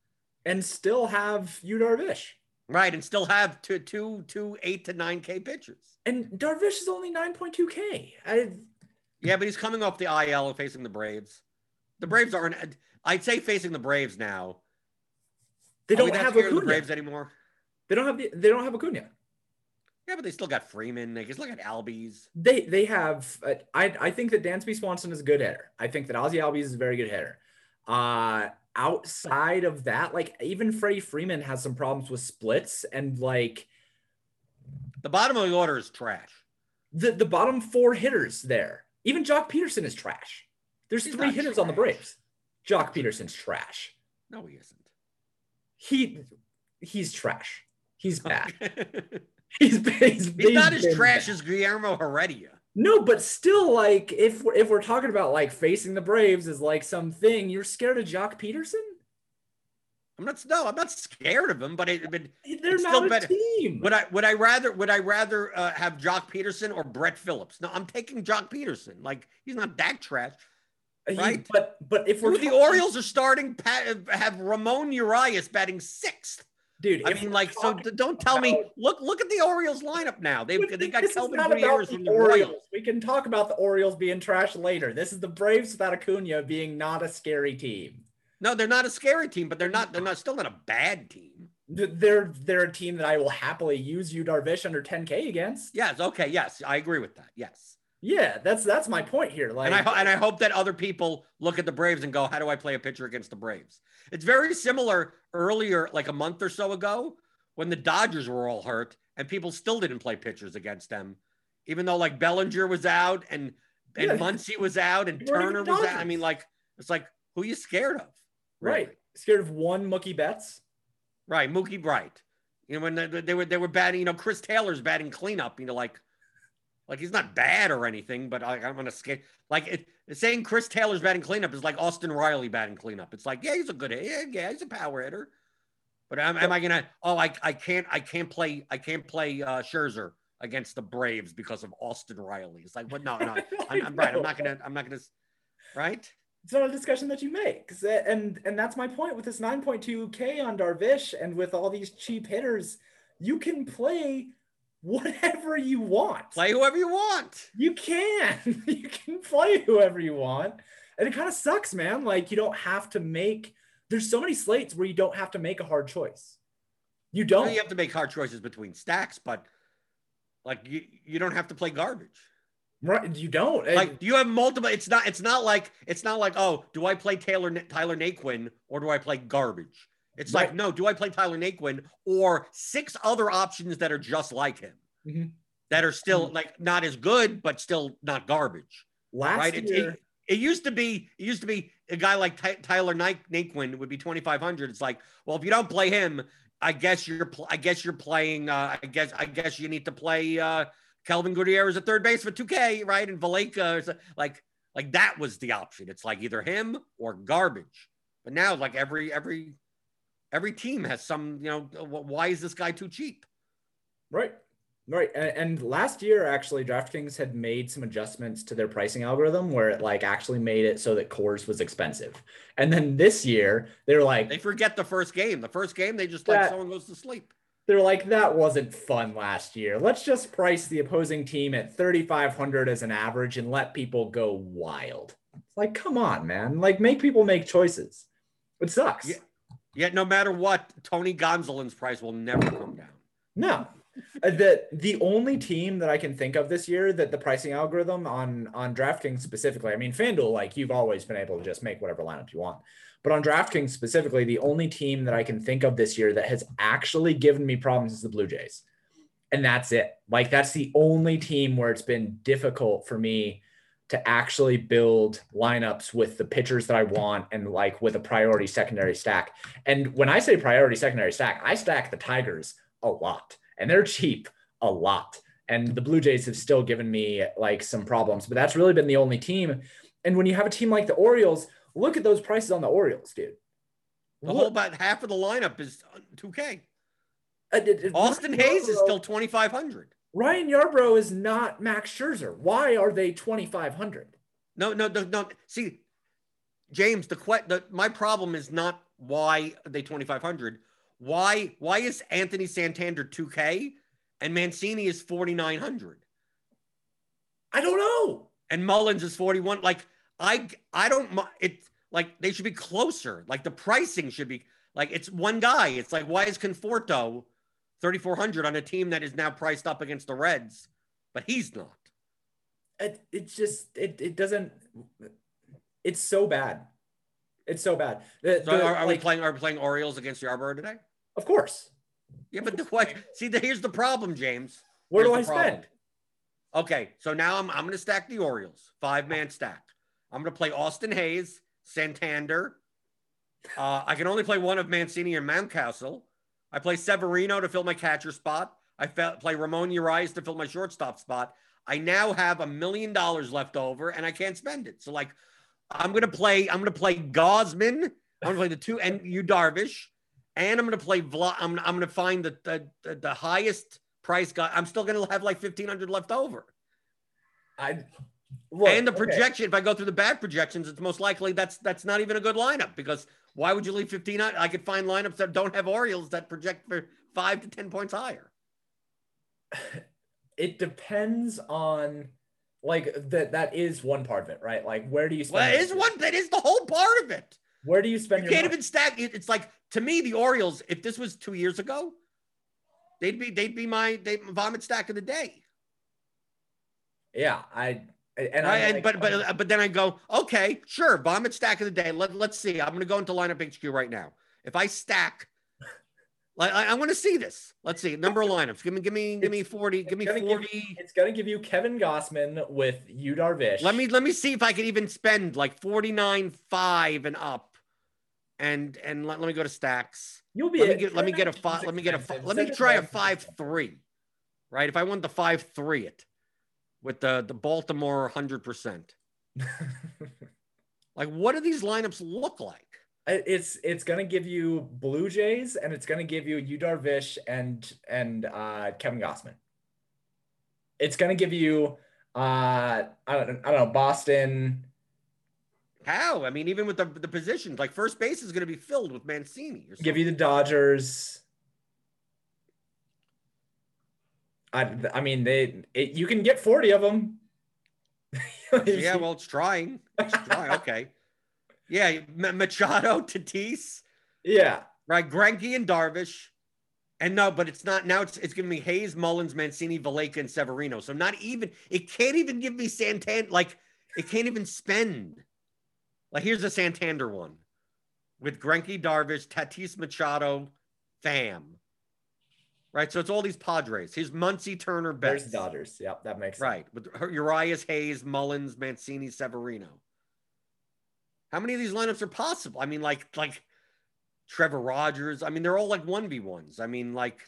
and still have Yu Darvish. Right, and still have two, two, two, eight to nine K pitchers. And Darvish is only nine point two K. Yeah, but he's coming off the IL facing the Braves. The Braves aren't. I'd say facing the Braves now. They don't have Acuna. the Braves anymore. They don't have the, They don't have Acuna. Yeah, but they still got Freeman. They just look at Albies. They they have. Uh, I I think that Dansby Swanson is a good hitter. I think that Ozzy Albies is a very good hitter. Uh, outside of that, like even Freddie Freeman has some problems with splits and like the bottom of the order is trash. The the bottom four hitters there. Even Joc Pederson is trash. There's He's three hitters trash. on the Braves. Joc Pederson's trash. No, he isn't. He he's trash. He's bad. *laughs* *laughs* he's, he's, he's not as trash as Guillermo Heredia. No, but still, like if if we're talking about like facing the Braves is like something, you're scared of Joc Pederson. I'm not. No, I'm not scared of him, but it, but they're not a better. team. Would I? Would I rather? Would I rather uh, have Joc Pederson or Brett Phillips? No, I'm taking Joc Pederson. Like he's not that trash, right? He, but but if we're the Orioles are starting, have Ramon Urias batting sixth. Dude, I mean, like, so don't tell about, me. Look, look at the Orioles lineup now. They've they got Kelvin Gutierrez from the Orioles. Royals. We can talk about the Orioles being trash later. This is the Braves without Acuna being not a scary team. No, they're not a scary team, but they're not. They're not still not a bad team. They're they're a team that I will happily use Yu Darvish under 10K against. Yes. Okay. Yes, I agree with that. Yes. Yeah, that's that's my point here. Like, and I and I hope that other people look at the Braves and go, "How do I play a pitcher against the Braves?" It's very similar earlier, like a month or so ago, when the Dodgers were all hurt and people still didn't play pitchers against them, even though like Bellinger was out and and yeah. Muncy was out and Turner was out. I mean, like it's like who are you scared of? Really? Right, scared of one Mookie Betts. Right, Mookie Bright. You know when they, they were they were batting, you know, Chris Taylor's batting cleanup. You know, like like he's not bad or anything, but I, am gonna skate. Like it, saying Chris Taylor's batting cleanup is like Austin Riley batting cleanup. It's like yeah, he's a good yeah, yeah he's a power hitter. But am, am I gonna? Oh, I, I can't I can't play I can't play uh, Scherzer against the Braves because of Austin Riley. It's like, what? No, no, I'm, I'm right. I'm not gonna. I'm not gonna. Right? It's not a discussion that you make, and and that's my point with this 9.2k on Darvish and with all these cheap hitters. You can play whatever you want. Play whoever you want. You can. *laughs* you can play whoever you want. And it kind of sucks, man. Like you don't have to make there's so many slates where you don't have to make a hard choice. You don't. Well, you have to make hard choices between stacks, but like you, you don't have to play garbage. Right, you don't. Like do you have multiple. It's not. It's not like. It's not like. Oh, do I play Taylor Tyler Naquin or do I play garbage? It's right. like, no, do I play Tyler Naquin or six other options that are just like him mm-hmm. that are still mm-hmm. like not as good, but still not garbage. Last right? year, it, it, it, used to be, it used to be a guy like Ty, Tyler Naquin would be 2,500. It's like, well, if you don't play him, I guess you're, I guess you're playing, uh, I guess, I guess you need to play, uh, Kelvin Gutierrez at third base for 2K, right? And Valaika, like, like that was the option. It's like either him or garbage. But now, like every every every team has some. You know, uh, why is this guy too cheap? Right. Right. And, and, last year, actually, DraftKings had made some adjustments to their pricing algorithm where it like actually made it so that Coors was expensive. And then this year, they're like, they forget the first game. The first game, they just that, like someone goes to sleep. They're like, that wasn't fun last year. Let's just price the opposing team at 3,500 as an average and let people go wild. It's like, come on, man. Like, make people make choices. It sucks. Yeah. Yet, no matter what, Tony Gonsolin's price will never come down. No, uh, the the only team that I can think of this year that the pricing algorithm on on DraftKings specifically, I mean FanDuel, like you've always been able to just make whatever lineup you want. But on DraftKings specifically, the only team that I can think of this year that has actually given me problems is the Blue Jays. And that's it. Like that's the only team where it's been difficult for me to actually build lineups with the pitchers that I want and like with a priority secondary stack. And when I say priority secondary stack, I stack the Tigers a lot and they're cheap a lot. And the Blue Jays have still given me like some problems, but that's really been the only team. And when you have a team like the Orioles, look at those prices on the Orioles, dude. The whole about half of the lineup is 2K. Uh, Austin Ryan Hays Yarbrough, is still 2,500. Ryan Yarbrough is not Max Scherzer. Why are they 2,500? No, no, no, no. See, James, the, the my problem is not why are they 2,500. Why why is Anthony Santander 2K and Mancini is 4900? I don't know. And Mullins is 41 like I I don't it like they should be closer. Like the pricing should be like it's one guy. It's like why is Conforto 3400 on a team that is now priced up against the Reds, but he's not. It, it's just it it doesn't it's so bad. It's so bad. The, so the, are, are like, we playing are we playing Orioles against Yarbrough today? Of course. Yeah, but the what? See, the, here's the problem, James. Where here's do I spend? Okay, so now I'm I'm going to stack the Orioles, five man stack. I'm going to play Austin Hays, Santander. Uh, I can only play one of Mancini and Mountcastle. I play Severino to fill my catcher spot. I play Ramon Urias to fill my shortstop spot. I now have a million dollars left over, and I can't spend it. So, like, I'm gonna play. I'm gonna play Gausman. I'm gonna play the two and Yu Darvish and I'm going to play Vlad. I'm, I'm going to find the, the, the highest price guy. I'm still going to have like 1500 left over. I look, and the projection, okay. if I go through the bat projections, it's most likely that's that's not even a good lineup because why would you leave 15? I could find lineups that don't have Orioles that project for five to 10 points higher. *sighs* It depends on like that that is one part of it, right? Like where do you spend well, it is one that is the whole part of it. Where do you spend you can't money? even stack it. It's like to me, the Orioles, if this was two years ago, they'd be they'd be my they vomit stack of the day. Yeah, I and I and, but but but then I go, okay, sure, vomit stack of the day. Let, let's see. I'm gonna go into LineupHQ right now. If I stack *laughs* like I, I want to see this. Let's see. Number of lineups. Give me, give me, give me 40. Give me 40. Give, it's gonna give you Kevin Gausman with Yu Darvish. Let me let me see if I can even spend like 49, 5 and up and and let, let me go to stacks. You'll be. Let me get let me get a five. Let me get a five. Let me try a five three, right? If I want the five three it with the the Baltimore hundred percent. Like, what do these lineups look like? It's it's gonna give you Blue Jays and it's gonna give you Yu Darvish and and uh, Kevin Gausman. It's gonna give you uh, I don't I don't know Boston how? I mean, even with the, the positions, like first base is going to be filled with Mancini. Give you the Dodgers. I, I mean, they it, you can get 40 of them. *laughs* yeah, well, it's trying. It's trying. *laughs* Okay. Yeah, Machado, Tatis. Yeah. Right. Greinke and Darvish. And no, but it's not now. It's it's giving me Hays, Mullins, Mancini, Valaika, and Severino. So not even it can't even give me Santan. Like it can't even spend. Like here's a Santander one with Greinke, Darvish, Tatis Machado, Pham. Right, so it's all these Padres. Here's Muncy, Turner, Betts. There's Dodgers. Yep, that makes right sense. Right. With Urias, Hays, Mullins, Mancini, Severino. How many of these lineups are possible? I mean, like like Trevor Rogers. I mean, they're all like one v ones. I mean, like,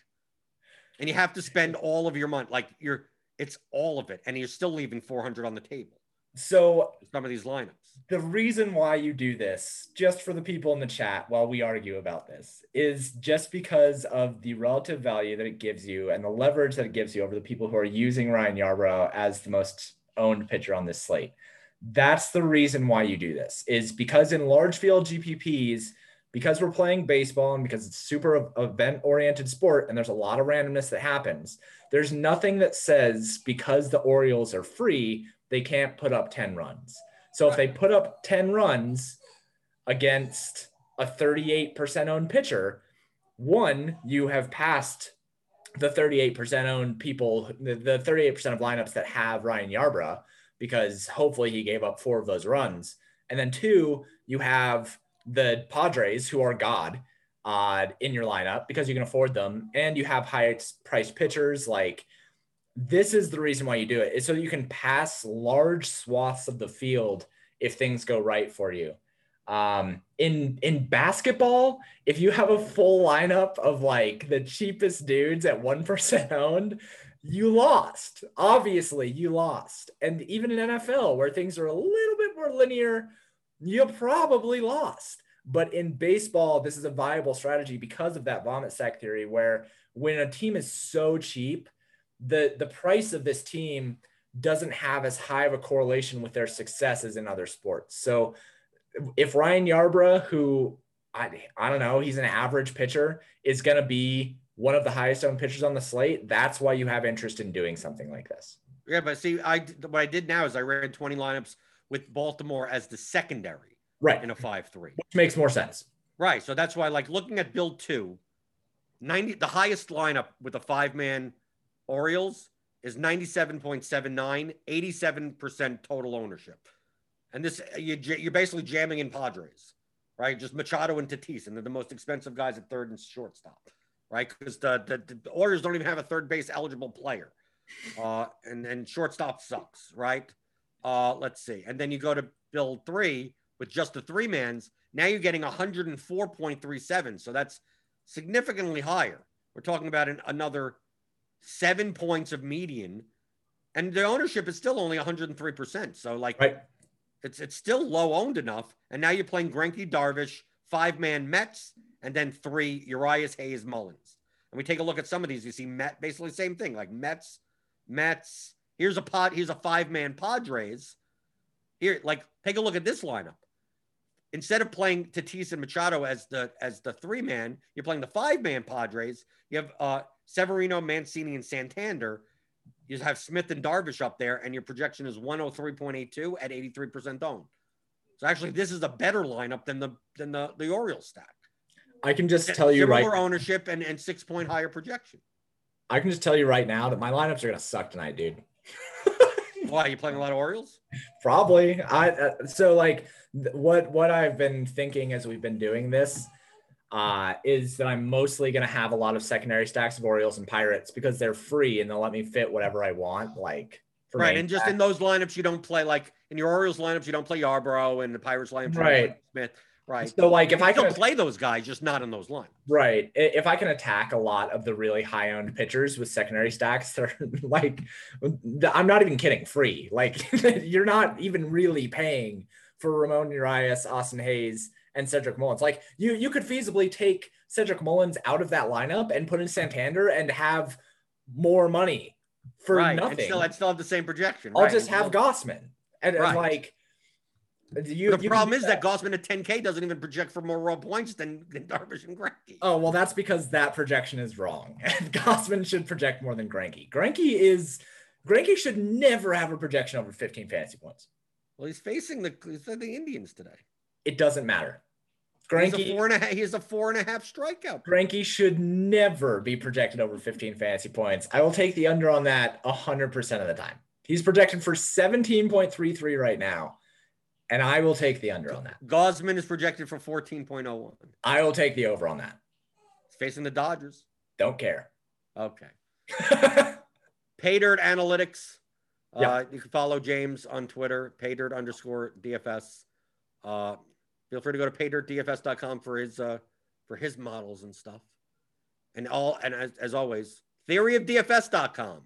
and you have to spend all of your money. Like you're, it's all of it, and you're still leaving four hundred on the table. So some of these lineups. The reason why you do this, just for the people in the chat while we argue about this, is just because of the relative value that it gives you and the leverage that it gives you over the people who are using Ryan Yarbrough as the most owned pitcher on this slate. That's the reason why you do this, is because in large field GPPs, because we're playing baseball and because it's super event oriented sport and there's a lot of randomness that happens, there's nothing that says because the Orioles are free, they can't put up 10 runs. So if they put up 10 runs against a 38% owned pitcher, one, you have passed the 38% owned people, the, the 38% of lineups that have Ryan Yarbrough, because hopefully he gave up four of those runs. And then two, you have the Padres, who are God, uh, in your lineup because you can afford them, and you have high priced pitchers. Like this is the reason why you do it is so you can pass large swaths of the field if things go right for you. Um, in in basketball, if you have a full lineup of like the cheapest dudes at one *laughs* percent owned, you lost. Obviously, you lost. And even in NFL, where things are a little bit more linear, you probably lost. But in baseball, this is a viable strategy because of that vomit sack theory, where when a team is so cheap, the the price of this team doesn't have as high of a correlation with their success as in other sports. So if Ryan Yarbrough, who I, I don't know, he's an average pitcher, is going to be one of the highest owned pitchers on the slate, that's why you have interest in doing something like this. Yeah, but see, I what I did now is I ran 20 lineups with Baltimore as the secondary, right, in a five-three, which makes more sense. Right, so that's why, like, looking at build two, 90 the highest lineup with a five-man Orioles is 97.79, 87% total ownership. And this, you're basically jamming in Padres, right? Just Machado and Tatis, and they're the most expensive guys at third and shortstop, right? Because the, the, the Orioles don't even have a third base eligible player. Uh, and, and shortstop sucks, right? Uh, let's see. And then you go to build three with just the three mans. Now you're getting 104.37. So that's significantly higher. We're talking about an, another seven points of median, and the ownership is still only 103%. So like right. it's it's still low owned enough. And now you're playing Greinke Darvish, five man Mets, and then three Urias Hays Mullins. And we take a look at some of these. You see Met basically same thing, like Mets, Mets. Here's a pod, here's a five man Padres. Here, like take a look at this lineup. Instead of playing Tatis and Machado as the as the three man, you're playing the five man Padres. You have uh Severino, Mancini, and Santander. You have Smith and Darvish up there, and your projection is 103.82 at 83% owned. So actually, this is a better lineup than the than the, the Orioles stack. I can just tell you Similar right ownership and, and six point higher projection. I can just tell you right now that my lineups are gonna suck tonight, dude. *laughs* Why are you playing a lot of Orioles? Probably. I uh, so like what what I've been thinking as we've been doing this uh, is that I'm mostly going to have a lot of secondary stacks of Orioles and Pirates because they're free and they'll let me fit whatever I want. Like, right. And just in those lineups, you don't play like in your Orioles lineups, you don't play Yarbrough and the Pirates lineups, right? Smith. Right. So, like, if you I can play those guys, just not in those lines. Right. If I can attack a lot of the really high owned pitchers with secondary stacks, *laughs* they're like, I'm not even kidding, free. Like, *laughs* you're not even really paying for Ramon Urias, Austin Hays, and Cedric Mullins. Like you, you could feasibly take Cedric Mullins out of that lineup and put in Santander and have more money for right. nothing. And still, I'd still have the same projection. I'll right. just have Gausman, and, right. and like. You, the you problem is that. that Gausman at 10K doesn't even project for more raw points than, than Darvish and Greinke. Oh well, that's because that projection is wrong. *laughs* And Gausman should project more than Greinke. Greinke is Greinke should never have a projection over 15 fantasy points. Well, he's facing the the Indians today. It doesn't matter. Greinke, he's a four and a half. He's a four and a half strikeout. Greinke should never be projected over 15 fantasy points. I will take the under on that 100% of the time. He's projected for 17.33 right now, and I will take the under on that. Gausman is projected for 14.01. I will take the over on that. He's facing the Dodgers. Don't care. Okay. *laughs* Paydirt Analytics. Uh, yeah. You can follow James on Twitter, paydirt underscore DFS. Uh, feel free to go to paydirtdfs.com for his uh, for his models and stuff. And all and as, as always, theoryofdfs.com.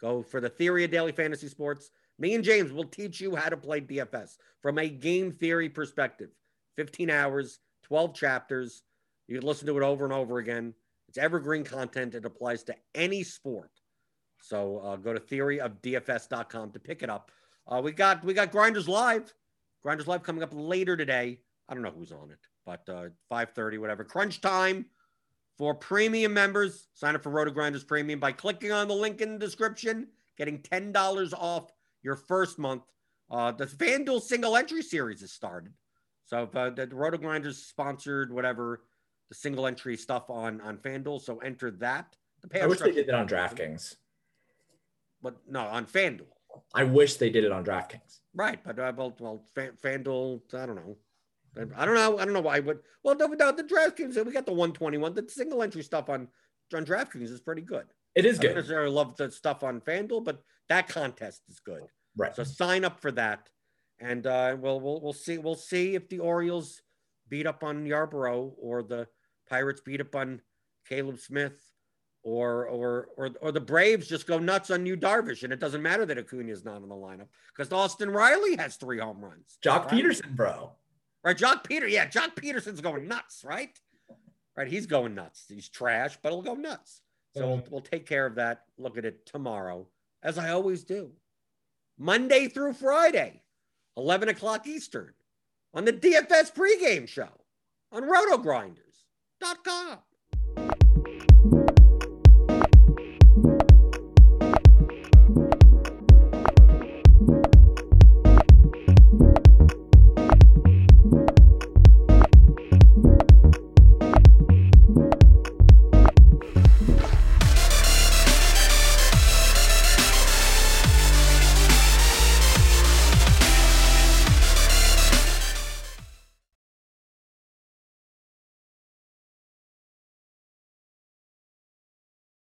Go for the theory of daily fantasy sports. Me and James will teach you how to play DFS from a game theory perspective. 15 hours, 12 chapters. You can listen to it over and over again. It's evergreen content. It applies to any sport. So uh, go to theoryofdfs.com to pick it up. Uh, we got we got Grinders Live. Grinders Live coming up later today. I don't know who's on it, but uh, 5:30, whatever. Crunch time for premium members. Sign up for RotoGrinders Premium by clicking on the link in the description, getting ten dollars off your first month. Uh, the FanDuel single entry series has started. So uh, the RotoGrinders sponsored whatever the single entry stuff on on FanDuel. So enter that. The I wish they did that on DraftKings. But no, on FanDuel. I wish they did it on DraftKings. Right, but uh, well, well, FanDuel, I don't know. I don't know. I don't know why. But well, the, the, the DraftKings, we got the 121. The single entry stuff on on DraftKings is pretty good. It is good. I necessarily love the stuff on FanDuel, but that contest is good. Right. So sign up for that, and uh, we'll we'll we'll see we'll see if the Orioles beat up on Yarbrough or the Pirates beat up on Caleb Smith or or or or the Braves just go nuts on Yu Darvish, and it doesn't matter that Acuna is not in the lineup because Austin Riley has three home runs. Joc right? Pederson, bro. Right, Joc Peter. Yeah, Joc Pederson's going nuts, right? Right, he's going nuts. He's trash, but he'll go nuts. So we'll, we'll take care of that. Look at it tomorrow, as I always do. Monday through Friday, 11 o'clock Eastern, on the DFS pregame show on rotogrinders.com.